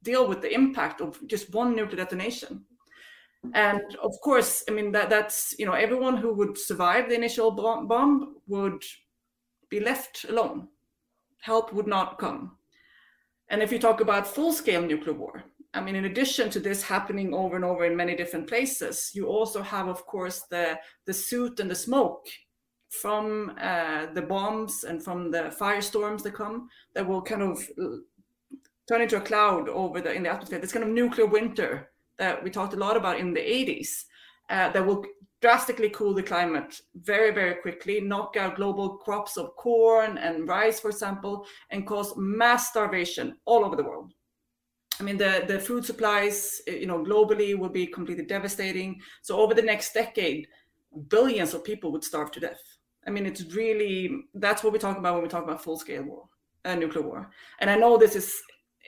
deal with the impact of just one nuclear detonation. And of course i mean that that's you know everyone who would survive the initial bomb, bomb would be left alone help would not come and if you talk about full scale nuclear war I mean, in addition to this happening over and over in many different places, you also have, of course, the the soot and the smoke from uh, the bombs and from the firestorms that come that will kind of turn into a cloud over the in the atmosphere. This kind of nuclear winter that we talked a lot about in the 80s uh, that will drastically cool the climate very very quickly knock out global crops of corn and rice for example and cause mass starvation all over the world I mean, the, the food supplies, eh, you know, globally will be completely devastating. So over the next decade, billions of people would starve to death. I mean, it's really that's what we talk about when we talk about full scale war, uh, nuclear war. And I know this is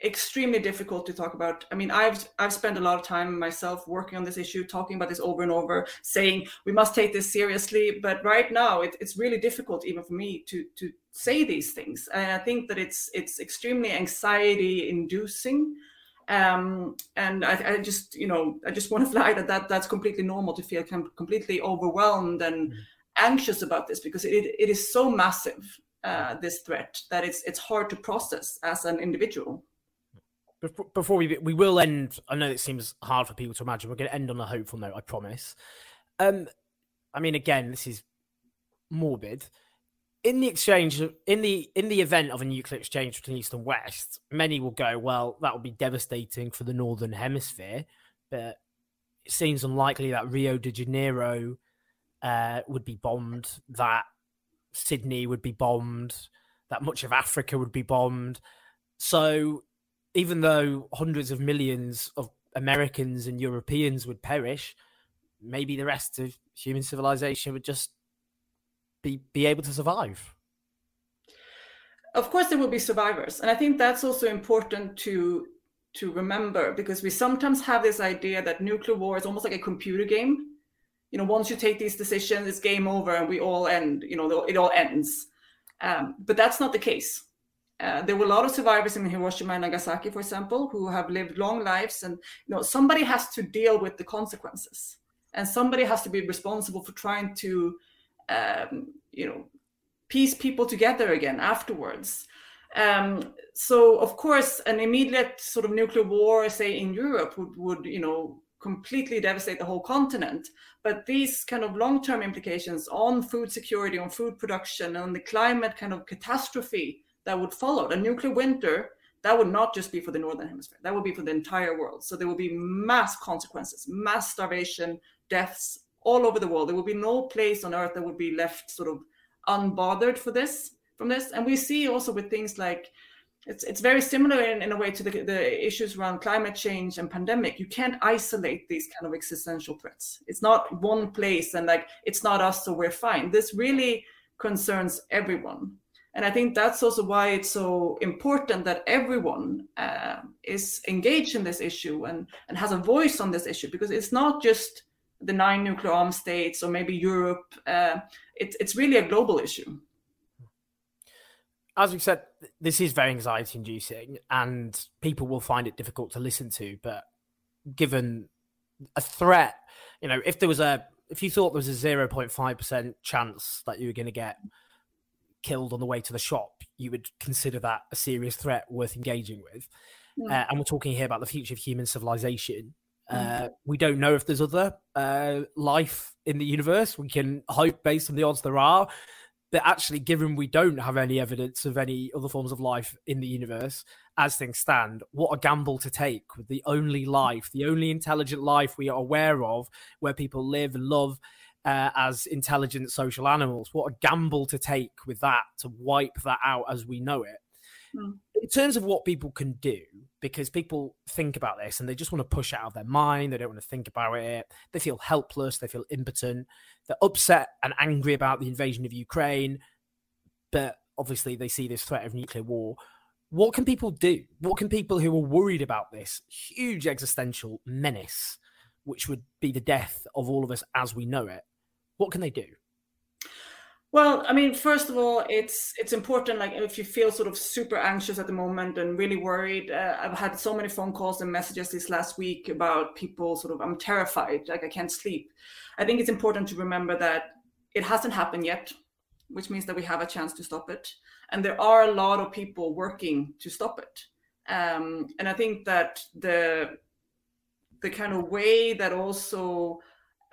extremely difficult to talk about. I mean, I've I've spent a lot of time myself working on this issue, talking about this over and over, saying we must take this seriously. But right now, it, it's really difficult even for me to to say these things. And I think that it's it's extremely anxiety inducing um, and I, I, just you know i just want to flag that, that that's completely normal to feel completely overwhelmed and mm-hmm. anxious about this because it, it is so massive uh, this threat that it's it's hard to process as an individual before we we will end i know it seems hard for people to imagine we're going to end on a hopeful note i promise. Um i mean again this is morbid. In the exchange in the in the event of a nuclear exchange between east and west many will go well that would be devastating for the northern hemisphere but it seems unlikely that rio de janeiro uh, would be bombed that sydney would be bombed that much of africa would be bombed. So even though hundreds of millions of americans and europeans would perish maybe the rest of human civilization would just be be able to survive. Of course there will be survivors. And i think that's also important to to remember because we sometimes have this idea that nuclear war is almost like a computer game. You know once you take these decisions it's game over and we all end you know it all ends. Um, but that's not the case uh, there were a lot of survivors in hiroshima and nagasaki for example who have lived long lives and you know somebody has to deal with the consequences and somebody has to be responsible for trying to, um, you know, piece people together again afterwards. Um, so of course, an immediate sort of nuclear war, say in Europe, would, would you know completely devastate the whole continent. But these kind of long-term implications on food security, on food production, on the climate kind of catastrophe that would follow, a nuclear winter, that would not just be for the northern hemisphere. That would be for the entire world. So there will be mass consequences, mass starvation, deaths all over the world. There will be no place on earth that would be left sort of unbothered for this from this. And we see also with things like it's it's very similar in, in a way to the, the issues around climate change and pandemic. You can't isolate these kind of existential threats. It's not one place and like it's not us, so we're fine. This really concerns everyone. And I think that's also why it's so important that everyone uh, is engaged in this issue and, and has a voice on this issue because it's not just the nine nuclear armed states or maybe Europe. Uh, it, it's really a global issue. As we said, this is very anxiety inducing and people will find it difficult to listen to. But given a threat, you know, if there was a, if you thought there was a 0.5% chance that you were going to get killed on the way to the shop, you would consider that a serious threat worth engaging with. Mm. Uh, and we're talking here about the future of human civilization. Mm. Uh, we don't know if there's other uh, life in the universe. We can hope, based on the odds there are, But actually, given we don't have any evidence of any other forms of life in the universe, as things stand, what a gamble to take with the only life, the only intelligent life we are aware of, where people live and love uh, as intelligent social animals. What a gamble to take with that to wipe that out as we know it. Mm. In terms of what people can do, because people think about this and they just want to push it out of their mind, they don't want to think about it, they feel helpless, they feel impotent, they're upset and angry about the invasion of Ukraine, but obviously they see this threat of nuclear war. What can people do? What can people who are worried about this huge existential menace, which would be the death of all of us as we know it, what can they do? Well, I mean, first of all, it's it's important. Like, if you feel sort of super anxious at the moment and really worried, uh, I've had so many phone calls and messages this last week about people sort of, I'm terrified, like I can't sleep. I think it's important to remember that it hasn't happened yet, which means that we have a chance to stop it, and there are a lot of people working to stop it. Um, and I think that the the kind of way that also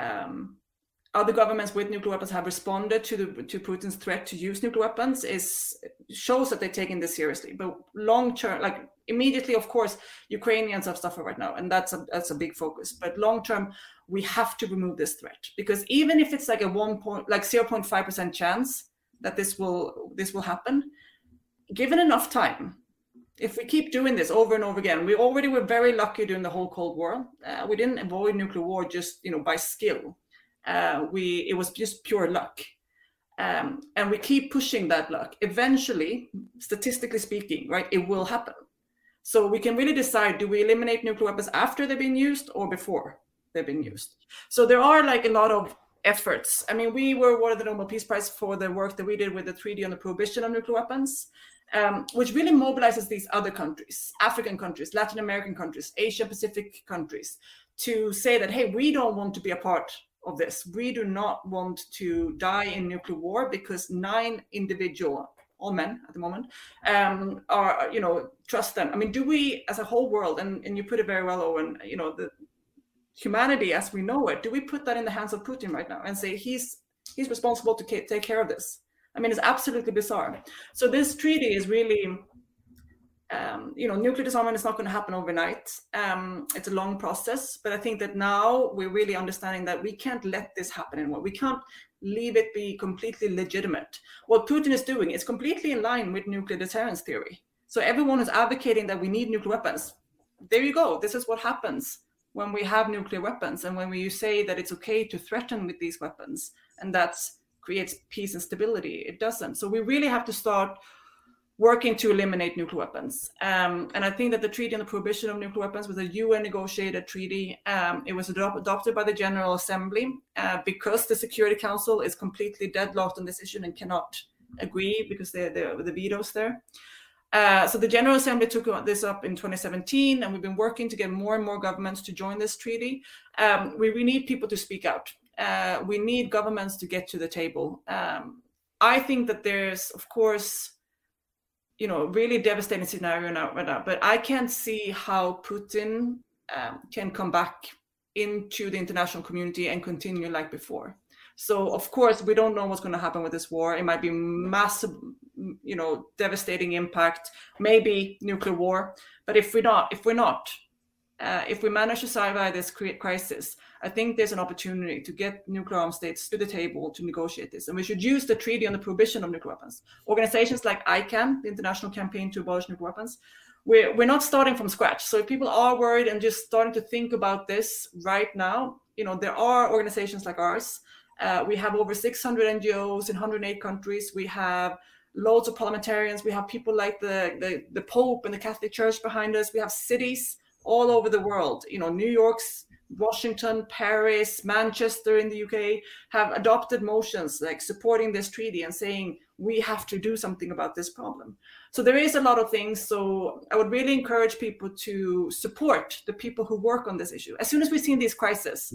um, other governments with nuclear weapons have responded to the to Putin's threat to use nuclear weapons is shows that they're taking this seriously. But long term, like immediately, of course, Ukrainians have suffered right now, and that's a that's a big focus. But long term, we have to remove this threat because even if it's like a one point like zero point five percent chance that this will this will happen, given enough time, if we keep doing this over and over again, we already were very lucky during the whole Cold War. Uh, we didn't avoid nuclear war just you know by skill uh, we it was just pure luck. Um, and we keep pushing that luck. Eventually statistically speaking right it will happen. So we can really decide do we eliminate nuclear weapons after they've been used or before they've been used? So there are like a lot of efforts. I mean we were awarded the nobel peace prize for the work that we did with the treaty on the prohibition of nuclear weapons um, which really mobilizes these other countries african countries latin american countries asia pacific countries to say that hey we don't want to be a part of this. We do not want to die in nuclear war because nine individual, all men at the moment, um, are you know trust them. I mean, do we as a whole world, and and you put it very well, Owen. You know the humanity as we know it. Do we put that in the hands of Putin right now and say he's he's responsible to take care of this? I mean, it's absolutely bizarre. So this treaty is really um, you know, nuclear disarmament is not going to happen overnight. Um, it's a long process, but I think that now we're really understanding that we can't let this happen anymore. We can't leave it be completely legitimate. What Putin is doing is completely in line with nuclear deterrence theory. So everyone is advocating that we need nuclear weapons. There you go. This is what happens when we have nuclear weapons and when we say that it's okay to threaten with these weapons, and that creates peace and stability. It doesn't. So we really have to start working to eliminate nuclear weapons. Um, and I think that the treaty on the prohibition of nuclear weapons was a UN negotiated treaty. Um, it was adopted by the General Assembly uh, because the Security Council is completely deadlocked on this issue and cannot agree because they're, they're the vetoes there. Uh, so the General Assembly took this up in 2017, and we've been working to get more and more governments to join this treaty. Um, we, we need people to speak out. Uh, we need governments to get to the table. Um, I think that there's, of course, you know, really devastating scenario now, right now, but I can't see how Putin um, can come back into the international community and continue like before. So of course we don't know what's going to happen with this war. It might be massive, you know, devastating impact, maybe nuclear war. But if we're not, if we're not, uh, if we manage to survive this crisis, I think there's an opportunity to get nuclear armed states to the table to negotiate this. And we should use the treaty on the prohibition of nuclear weapons. Organizations like ICAN, the International Campaign to Abolish Nuclear Weapons, we're, we're not starting from scratch. So if people are worried and just starting to think about this right now, you know, there are organizations like ours. Uh, we have over 600 NGOs in 108 countries. We have loads of parliamentarians. We have people like the, the, the Pope and the Catholic Church behind us. We have cities all over the world. You know, New York's, Washington, Paris, Manchester in the UK have adopted motions like supporting this treaty and saying we have to do something about this problem. So there is a lot of things. So I would really encourage people to support the people who work on this issue. As soon as we see these crises,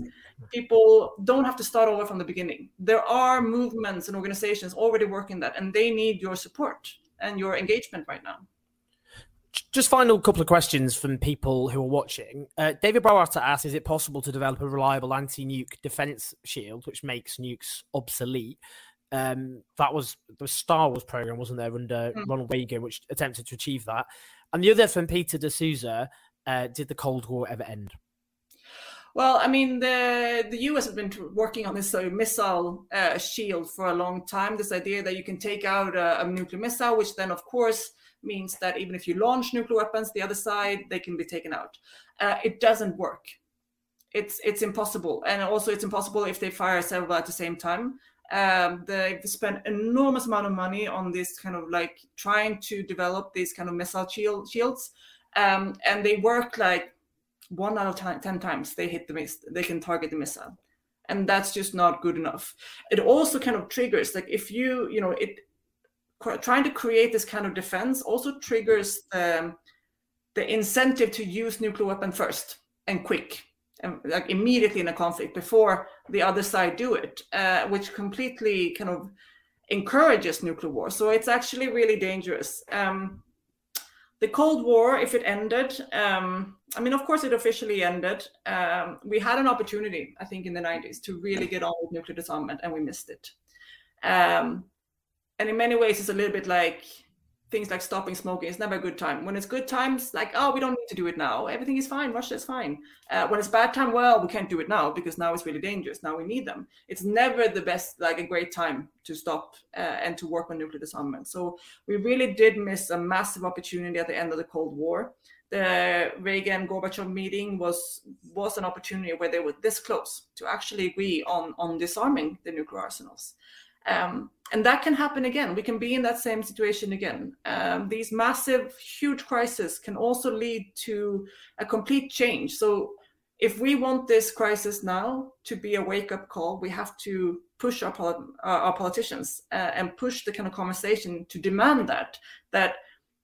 people don't have to start over from the beginning. There are movements and organizations already working that, and they need your support and your engagement right now. Just final couple of questions from people who are watching. Uh, David Browata asks, is it possible to develop a reliable anti-nuke defense shield, which makes nukes obsolete? Um, that was the Star Wars program, wasn't there, under mm. Ronald Reagan, which attempted to achieve that. And the other from Peter D'Souza, uh, did the Cold War ever end? Well, I mean, the the U.S. has been working on this uh, missile uh, shield for a long time. This idea that you can take out a, a, nuclear missile, which then, of course, means that even if you launch nuclear weapons, the other side they can be taken out. Uh, it doesn't work. It's it's impossible, and also it's impossible if they fire several at the same time. Um, they've spent enormous amount of money on this kind of like trying to develop these kind of missile shield, shields, um, and they work like one out of ten, 10 times they hit the miss, they can target the missile, and that's just not good enough. It also kind of triggers like if you you know it trying to create this kind of defense also triggers the, the incentive to use nuclear weapon first and quick and like immediately in a conflict before the other side do it uh, which completely kind of encourages nuclear war. So it's actually really dangerous. Um, the cold war if it ended um, i mean of course it officially ended. Um, we had an opportunity i think in the 90s to really get on with nuclear disarmament and we missed it. Um, and in many ways it's a little bit like things like stopping smoking. It's never a good time. When it's good times like oh we don't need to do it now. Everything is fine. Russia is fine. Uh, when it's bad time well we can't do it now because now it's really dangerous. Now we need them. It's never the best like a great time to stop uh, and to work on nuclear disarmament. So we really did miss a massive opportunity at the end of the cold war. The Reagan Gorbachev meeting was was an opportunity where they were this close to actually agree on on disarming the nuclear arsenals. Um, and that can happen again. We can be in that same situation again. Um, these massive, huge crises can also lead to a complete change. So, if we want this crisis now to be a wake up call, we have to push our, uh, our politicians uh, and push the kind of conversation to demand that that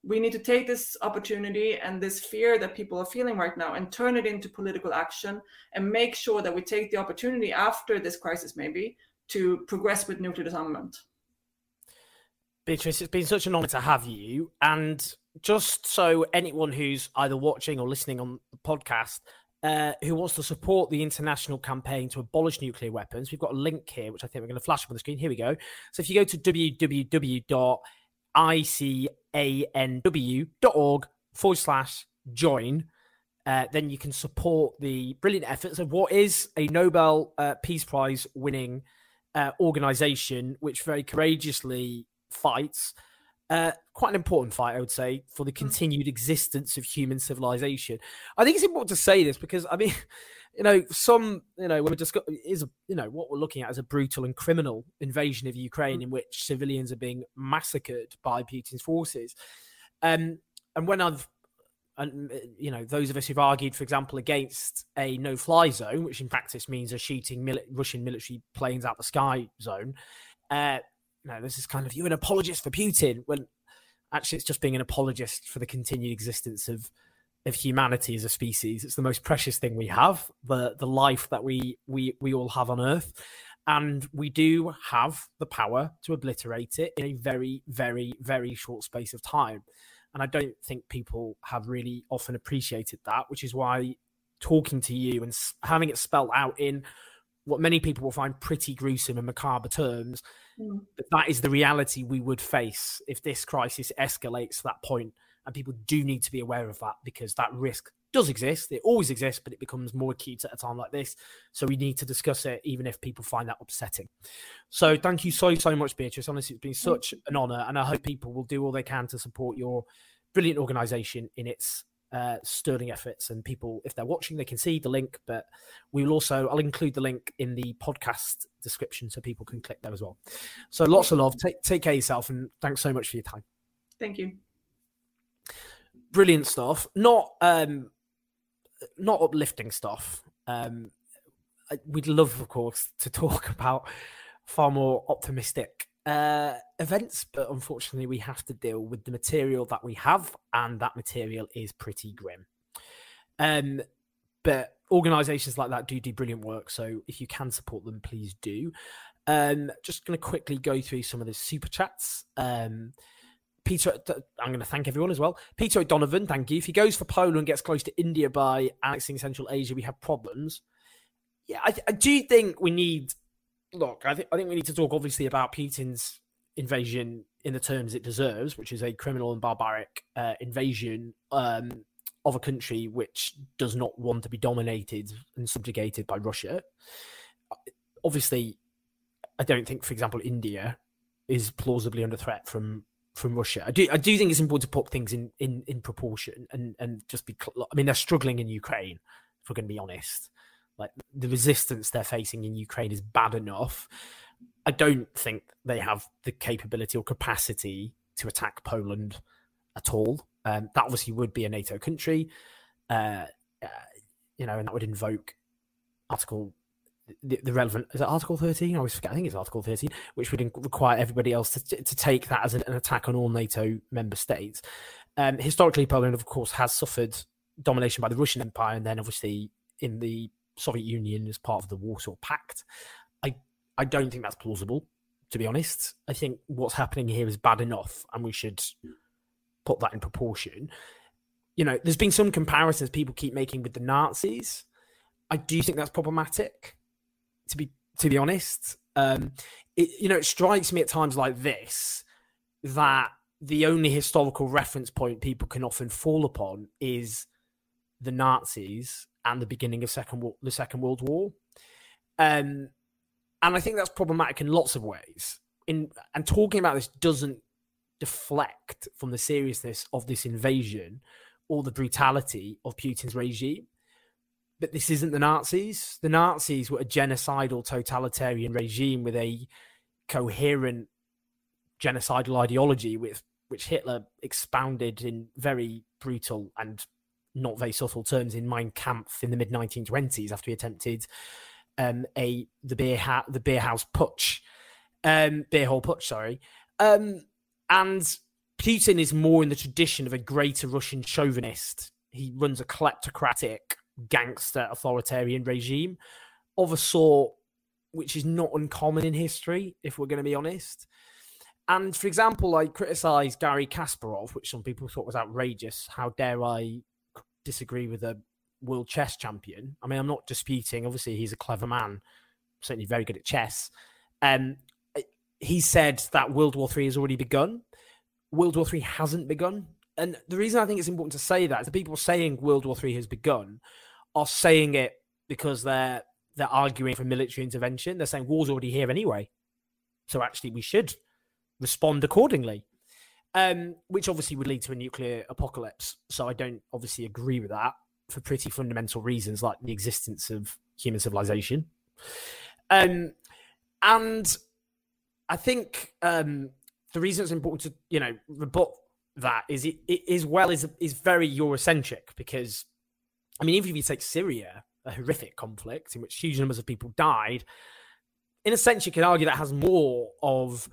we need to take this opportunity and this fear that people are feeling right now and turn it into political action and make sure that we take the opportunity after this crisis maybe to progress with nuclear disarmament. Beatrice, it's been such an honor to have you. And just so anyone who's either watching or listening on the podcast uh, who wants to support the international campaign to abolish nuclear weapons, we've got a link here, which I think we're going to flash up on the screen. Here we go. So if you go to www.icanw.org forward slash join, uh, then you can support the brilliant efforts of what is a Nobel uh, Peace Prize winning uh, organization, which very courageously fights. Uh, quite an important fight, I would say, for the mm. continued existence of human civilization. I think it's important to say this because, I mean, you know, some, you know, when we discuss is, you know, what we're looking at is a brutal and criminal invasion of Ukraine mm. in which civilians are being massacred by Putin's forces. Um, and when I've and you know those of us who've argued, for example, against a no-fly zone, which in practice means a shooting mili- Russian military planes out the sky zone. Uh, no, this is kind of you an apologist for Putin when Actually, it's just being an apologist for the continued existence of of humanity as a species. It's the most precious thing we have, the the life that we we we all have on Earth, and we do have the power to obliterate it in a very very very short space of time. And I don't think people have really often appreciated that, which is why talking to you and having it spelled out in what many people will find pretty gruesome and macabre terms, mm. that is the reality we would face if this crisis escalates to that point and people do need to be aware of that because that risk does exist. It always exists, but it becomes more acute at a time like this. So we need to discuss it, even if people find that upsetting. So thank you so, so much, Beatrice. Honestly, it's been such an honor. And I hope people will do all they can to support your brilliant organization in its uh, sterling efforts. And people, if they're watching, they can see the link. But we will also, I'll include the link in the podcast description so people can click there as well. So lots of love. Take, take care of yourself. And thanks so much for your time. Thank you brilliant stuff. Not um, not uplifting stuff. Um, we'd love, of course, to talk about far more optimistic uh, events, but unfortunately, we have to deal with the material that we have, and that material is pretty grim. Um, but organizations like that do do brilliant work. So if you can support them, please do. Um, just going to quickly go through some of the super chats. Um, Peter, I'm going to thank everyone as well. Peter O'Donovan, thank you. If he goes for Poland, and gets close to India by annexing Central Asia, we have problems. Yeah, I, I do think we need. Look, I think I think we need to talk obviously about Putin's invasion in the terms it deserves, which is a criminal and barbaric uh, invasion um, of a country which does not want to be dominated and subjugated by Russia. Obviously, I don't think, for example, India is plausibly under threat from from Russia. I do I do think it's important to put things in in in proportion and and just be. I mean, they're struggling in Ukraine. If we're going to be honest, like the resistance they're facing in Ukraine is bad enough. I don't think they have the capability or capacity to attack Poland at all. Um, that obviously would be a NATO country, uh, uh, you know, and that would invoke Article the, the, relevant is it Article 13? I always forget. I think it's Article 13, which would require everybody else to, to take that as an, an attack on all NATO member states. Um, historically, Poland, of course, has suffered domination by the Russian Empire, and then obviously in the Soviet Union as part of the Warsaw Pact. I I don't think that's plausible, to be honest. I think what's happening here is bad enough, and we should put that in proportion. You know, there's been some comparisons people keep making with the Nazis. I do think that's problematic to be to be honest. Um, it, you know, it strikes me at times like this that the only historical reference point people can often fall upon is the Nazis and the beginning of second the Second World War. Um, and I think that's problematic in lots of ways. In and talking about this doesn't deflect from the seriousness of this invasion or the brutality of Putin's regime but this isn't the Nazis. The Nazis were a genocidal totalitarian regime with a coherent genocidal ideology with which Hitler expounded in very brutal and not very subtle terms in Mein Kampf in the mid 1920s after he attempted um, a the beer ha- the beer house putsch, um, beer hall putsch, sorry, um, and Putin is more in the tradition of a greater Russian chauvinist. He runs a kleptocratic gangster authoritarian regime of a sort which is not uncommon in history, if we're going to be honest. And for example, I criticized Garry Kasparov, which some people thought was outrageous. How dare I disagree with a world chess champion? I mean, I'm not disputing. Obviously, he's a clever man, certainly very good at chess. Um, he said that World War Three has already begun. World War Three hasn't begun. And the reason I think it's important to say that is the people saying World War Three has begun are saying it because they're they're arguing for military intervention. They're saying war's already here anyway, so actually we should respond accordingly. Um, which obviously would lead to a nuclear apocalypse. So I don't obviously agree with that for pretty fundamental reasons, like the existence of human civilization. Um, and I think um, the reason it's important to you know rebut that is it, it is well is is very Eurocentric because I mean, even if you take Syria, a horrific conflict in which huge numbers of people died, in a sense, you can argue that has more of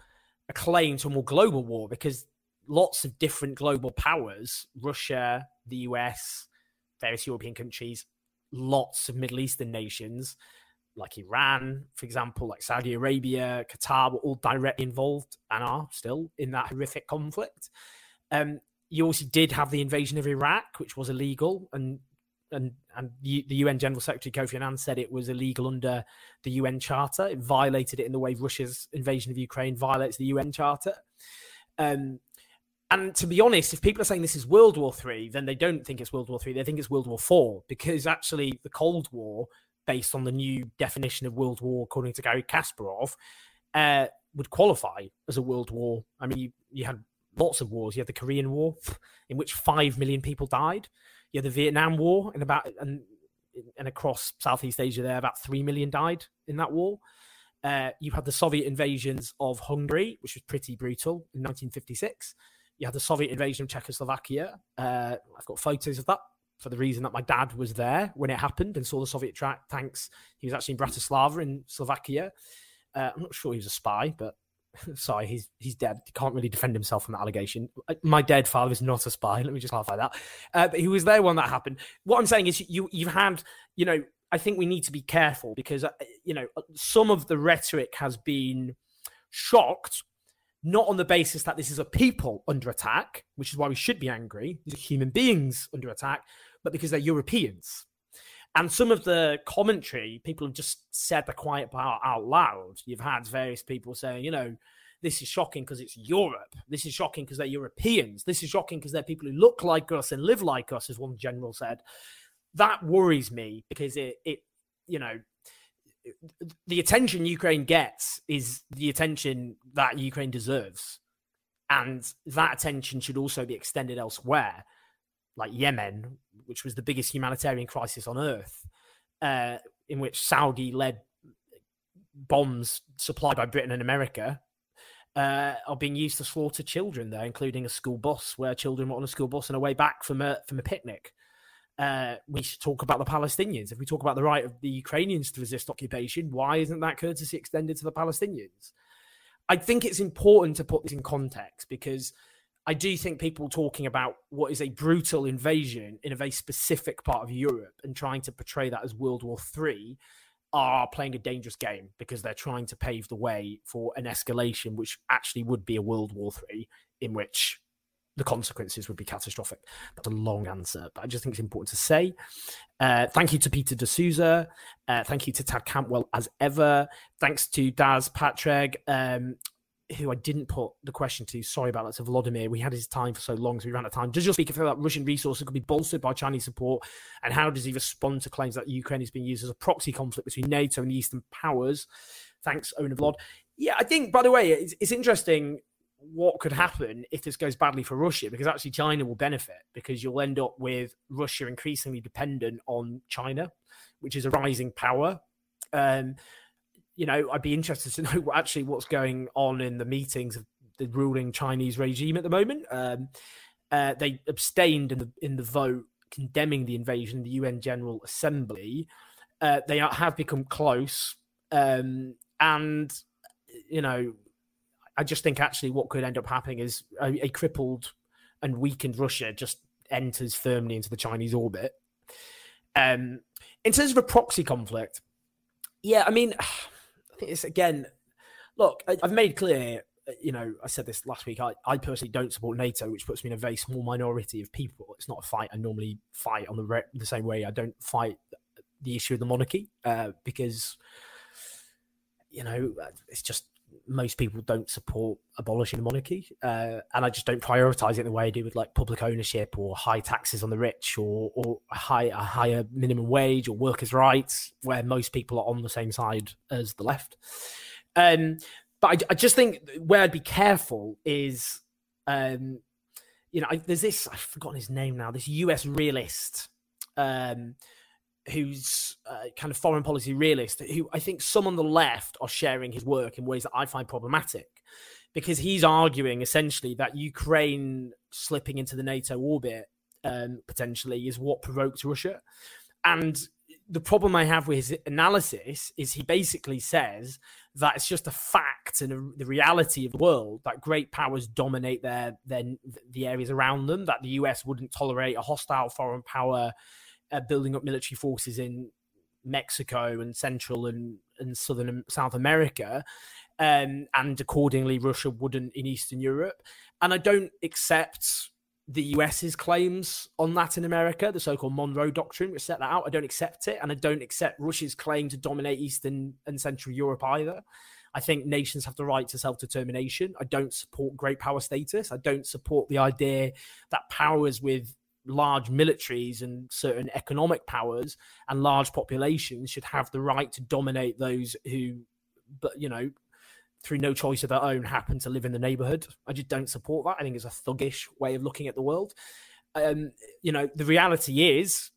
a claim to a more global war because lots of different global powers, Russia, the US, various European countries, lots of Middle Eastern nations like Iran, for example, like Saudi Arabia, Qatar were all directly involved and are still in that horrific conflict. Um, you also did have the invasion of Iraq, which was illegal, and and and the, UN General Secretary Kofi Annan said it was illegal under the UN Charter. It violated it in the way Russia's invasion of Ukraine violates the UN Charter. Um, and to be honest, if people are saying this is World War Three, then they don't think it's World War Three. They think it's World War Four because actually the Cold War based on the new definition of World War, according to Garry Kasparov, uh, would qualify as a world war. I mean, you, you had lots of wars. You had the Korean War, in which five million people died. You had the Vietnam War, and about and and across Southeast Asia, there about three million died in that war. Uh, you had the Soviet invasions of Hungary, which was pretty brutal in 1956. You had the Soviet invasion of Czechoslovakia. Uh, I've got photos of that for the reason that my dad was there when it happened and saw the Soviet tra- tanks. He was actually in Bratislava in Slovakia. Uh, I'm not sure he was a spy, but sorry, he's he's dead. He can't really defend himself from that allegation. Uh, my dead father is not a spy. Let me just clarify that. Uh, but he was there when that happened. What I'm saying is, you you've had, you know, I think we need to be careful because uh, you know some of the rhetoric has been shocked not on the basis that this is a people under attack, which is why we should be angry. These are human beings under attack, but because they're Europeans. And some of the commentary, people have just said the quiet part out loud. You've had various people saying, you know, this is shocking because it's Europe. This is shocking because they're Europeans. This is shocking because they're people who look like us and live like us, as one general said. That worries me because it, it you know, the attention Ukraine gets is the attention that Ukraine deserves. And that attention should also be extended elsewhere like Yemen, which was the biggest humanitarian crisis on earth, uh, in which Saudi led bombs supplied by Britain and America uh, are being used to slaughter children there, including a school bus where children were on a school bus on their way back from a from a picnic. Uh, we should talk about the Palestinians. If we talk about the right of the Ukrainians to resist occupation, why isn't that courtesy extended to the Palestinians? I think it's important to put this in context because I do think people talking about what is a brutal invasion in a very specific part of Europe and trying to portray that as World War Three are playing a dangerous game because they're trying to pave the way for an escalation, which actually would be a World War Three, in which the consequences would be catastrophic. That's a long answer, but I just think it's important to say. Uh, thank you to Peter D'Souza. Uh, thank you to Tad Campbell as ever. Thanks to Daz Patrick. Um, who I didn't put the question to, sorry about that, to Vladimir. We had his time for so long, so we ran out of time. Does your speaker feel that Russian resources could be bolstered by Chinese support? And how does he respond to claims that Ukraine is being used as a proxy conflict between NATO and the Eastern powers? Thanks, Owen Vlad. Yeah, I think, by the way, it's, it's interesting what could happen if this goes badly for Russia, because actually China will benefit because you'll end up with Russia increasingly dependent on China, which is a rising power. Um, you know, I'd be interested to know actually what's going on in the meetings of the ruling Chinese regime at the moment. Um, uh, they abstained in the in the vote condemning the invasion in the UN General Assembly. Uh, they are, have become close, um, and you know, I just think actually what could end up happening is a, a crippled and weakened Russia just enters firmly into the Chinese orbit. Um, in terms of a proxy conflict, yeah, I mean it's again, look, I, have made clear, uh, you know, I said this last week. I, I personally don't support NATO, which puts me in a very small minority of people. It's not a fight I normally fight on the re- the same way I don't fight the issue of the monarchy uh, because, you know, uh, it's just most people don't support abolishing the monarchy, uh, and I just don't prioritize it the way I do with like public ownership or high taxes on the rich or or a, high, a higher minimum wage or workers' rights, where most people are on the same side as the left. Um, but I, I just think where I'd be careful is, um, you know, I, there's this I've forgotten his name now. This U.S. realist. Um, who's uh, kind of foreign policy realist, who I think some on the left are sharing his work in ways that I find problematic because he's arguing essentially that Ukraine slipping into the NATO orbit um, potentially is what provoked Russia. And the problem I have with his analysis is he basically says that it's just a fact and a, the reality of the world that great powers dominate their, their the areas around them. That the US wouldn't tolerate a hostile foreign power uh, building up military forces in Mexico and Central and, and Southern South America, um, and accordingly Russia wouldn't in Eastern Europe. And I don't accept the US's claims on Latin America, the so-called Monroe Doctrine, which set that out. I don't accept it, and I don't accept Russia's claim to dominate Eastern and Central Europe either. I think nations have the right to self-determination. I don't support great power status. I don't support the idea that powers with large militaries and certain economic powers and large populations should have the right to dominate those who, but you know, through no choice of their own, happen to live in the neighborhood. I just don't support that. I think it's a thuggish way of looking at the world. Um, you know, the reality is,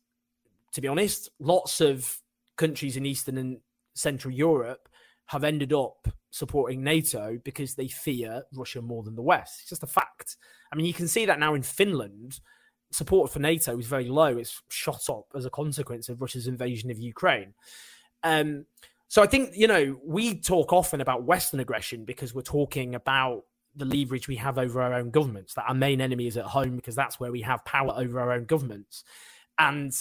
to be honest, lots of countries in Eastern and Central Europe have ended up supporting NATO because they fear Russia more than the West. It's just a fact. I mean, you can see that now in Finland. Support for NATO is very low. It's shot up as a consequence of Russia's invasion of Ukraine. Um, so I think, you know, we talk often about Western aggression because we're talking about the leverage we have over our own governments, that our main enemy is at home because that's where we have power over our own governments. And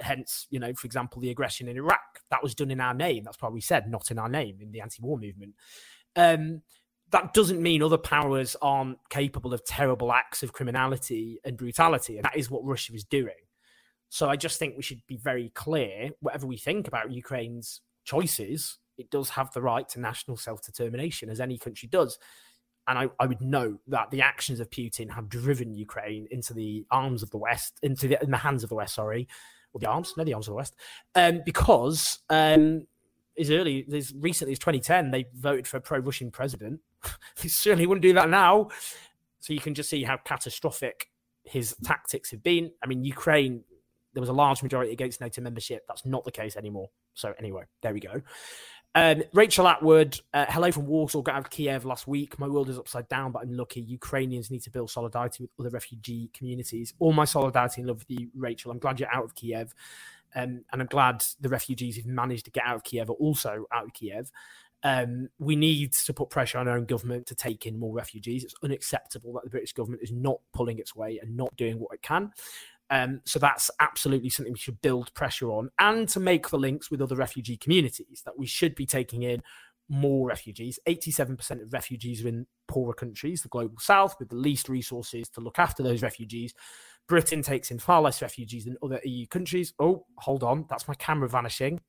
hence, you know, for example, the aggression in Iraq, that was done in our name. That's why we said not in our name in the anti war movement. Um, that doesn't mean other powers aren't capable of terrible acts of criminality and brutality. And that is what Russia is doing. So I just think we should be very clear, whatever we think about Ukraine's choices, it does have the right to national self determination, as any country does. And I, I, would note that the actions of Putin have driven Ukraine into the arms of the West, into the, in the hands of the West, sorry, or the arms, no, the arms of the West, um, because um, as early as recently as 2010, they voted for a pro Russian president. they certainly wouldn't do that now. So you can just see how catastrophic his tactics have been. I mean, Ukraine there was a large majority against NATO membership. That's not the case anymore. So anyway, there we go. Um, Rachel Atwood, uh, hello from Warsaw. Got out of Kiev last week. My world is upside down, but I'm lucky. Ukrainians need to build solidarity with other refugee communities. All my solidarity and love with you, Rachel. I'm glad you're out of Kiev. Um, and I'm glad the refugees who've managed to get out of Kiev are also out of Kiev. Um, we need to put pressure on our own government to take in more refugees. It's unacceptable that the British government is not pulling its weight and not doing what it can. Um, so that's absolutely something we should build pressure on and to make the links with other refugee communities that we should be taking in more refugees. 87% of refugees are in poorer countries, the global south, with the least resources to look after those refugees. Britain takes in far less refugees than other EU countries. Oh, hold on. That's my camera vanishing.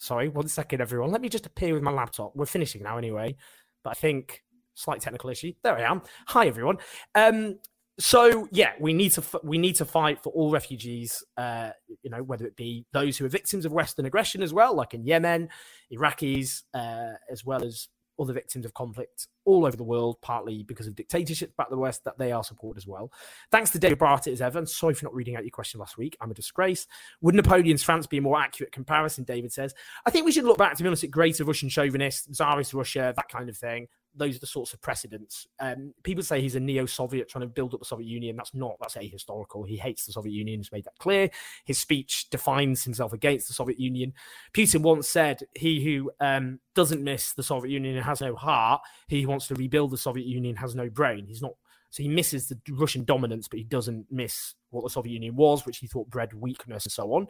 Sorry, one second, everyone. Let me just appear with my laptop. We're finishing now anyway, but I think slight technical issue. There I am. Hi, everyone. Um, so yeah, we need to we need to fight for all refugees. Uh, you know, whether it be those who are victims of Western aggression as well, like in Yemen, Iraqis, uh, as well as other victims of conflict all over the world, partly because of dictatorships back the West, that they are supported as well. Thanks to David Barrett as ever. And sorry for not reading out your question last week. I'm a disgrace. Would Napoleon's France be a more accurate comparison? David says. I think we should look back, to be honest, at greater Russian chauvinists, Tsarist Russia, that kind of thing those are the sorts of precedents. Um, people say he's a neo-Soviet trying to build up the Soviet Union. That's not. That's ahistorical. He hates the Soviet Union. He's made that clear. His speech defines himself against the Soviet Union. Putin once said, "He who um, doesn't miss the Soviet Union has no heart. He wants to rebuild the Soviet Union has no brain." He's not. So he misses the Russian dominance, but he doesn't miss what the Soviet Union was, which he thought bred weakness and so on.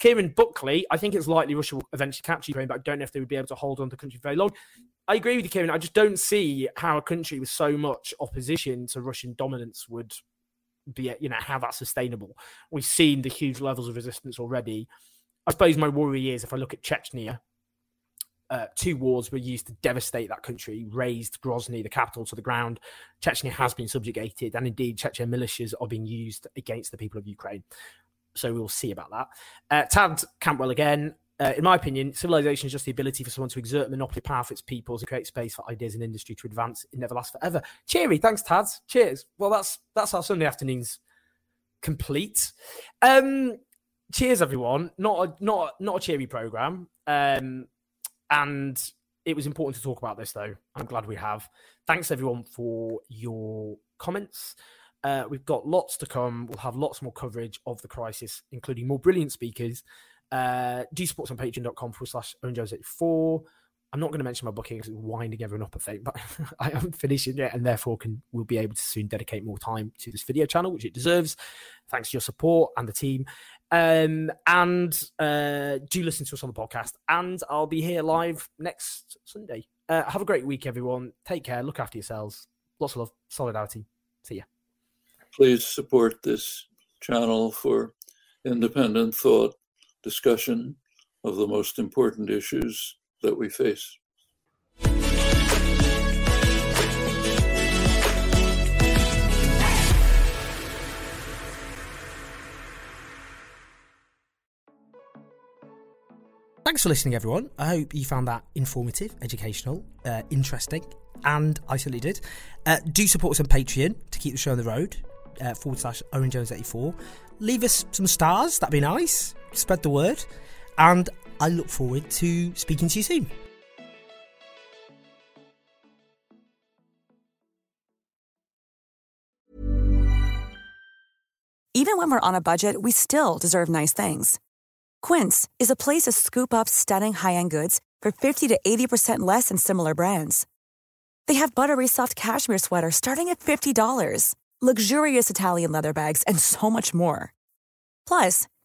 Kieran Buckley, I think it's likely Russia will eventually capture Ukraine, but I don't know if they would be able to hold on to the country very long. I agree with you, Kieran. I just don't see how a country with so much opposition to Russian dominance would be, you know, how that's sustainable. We've seen the huge levels of resistance already. I suppose my worry is if I look at Chechnya, uh, two wars were used to devastate that country, razed Grozny, the capital, to the ground. Chechnya has been subjugated, and indeed, Chechen militias are being used against the people of Ukraine. So we'll see about that. Uh, Tad Campbell again. Uh, in my opinion, civilization is just the ability for someone to exert monopoly power for its peoples and create space for ideas and industry to advance. It never lasts forever. Cheery, thanks, Tads. Cheers. Well, that's that's our Sunday afternoons complete. Um, cheers, everyone. Not a not not a cheery program. Um, and it was important to talk about this, though. I'm glad we have. Thanks, everyone, for your comments. Uh, we've got lots to come. We'll have lots more coverage of the crisis, including more brilliant speakers Uh, do support us on patreon.com forward slash Owen Jones 84. I'm not going to mention my booking because it's winding everyone up, I think, but I haven't finished it yet and therefore can will be able to soon dedicate more time to this video channel, which it deserves. Thanks to your support and the team. Um, and uh, do listen to us on the podcast. And I'll be here live next Sunday. Uh, have a great week, everyone. Take care. Look after yourselves. Lots of love. Solidarity. See ya. Please support this channel for independent thought, discussion of the most important issues that we face. Thanks for listening, everyone. I hope you found that informative, educational, uh, interesting, and I certainly did. Uh, do support us on Patreon to keep the show on the road, uh, forward slash Owen Jones 84. Leave us some stars, that'd be nice. Spread the word. And I look forward to speaking to you soon. Even when we're on a budget, we still deserve nice things. Quince is a place to scoop up stunning high end goods for 50 to 80% less than similar brands. They have buttery soft cashmere sweaters starting at $50, luxurious Italian leather bags, and so much more. Plus,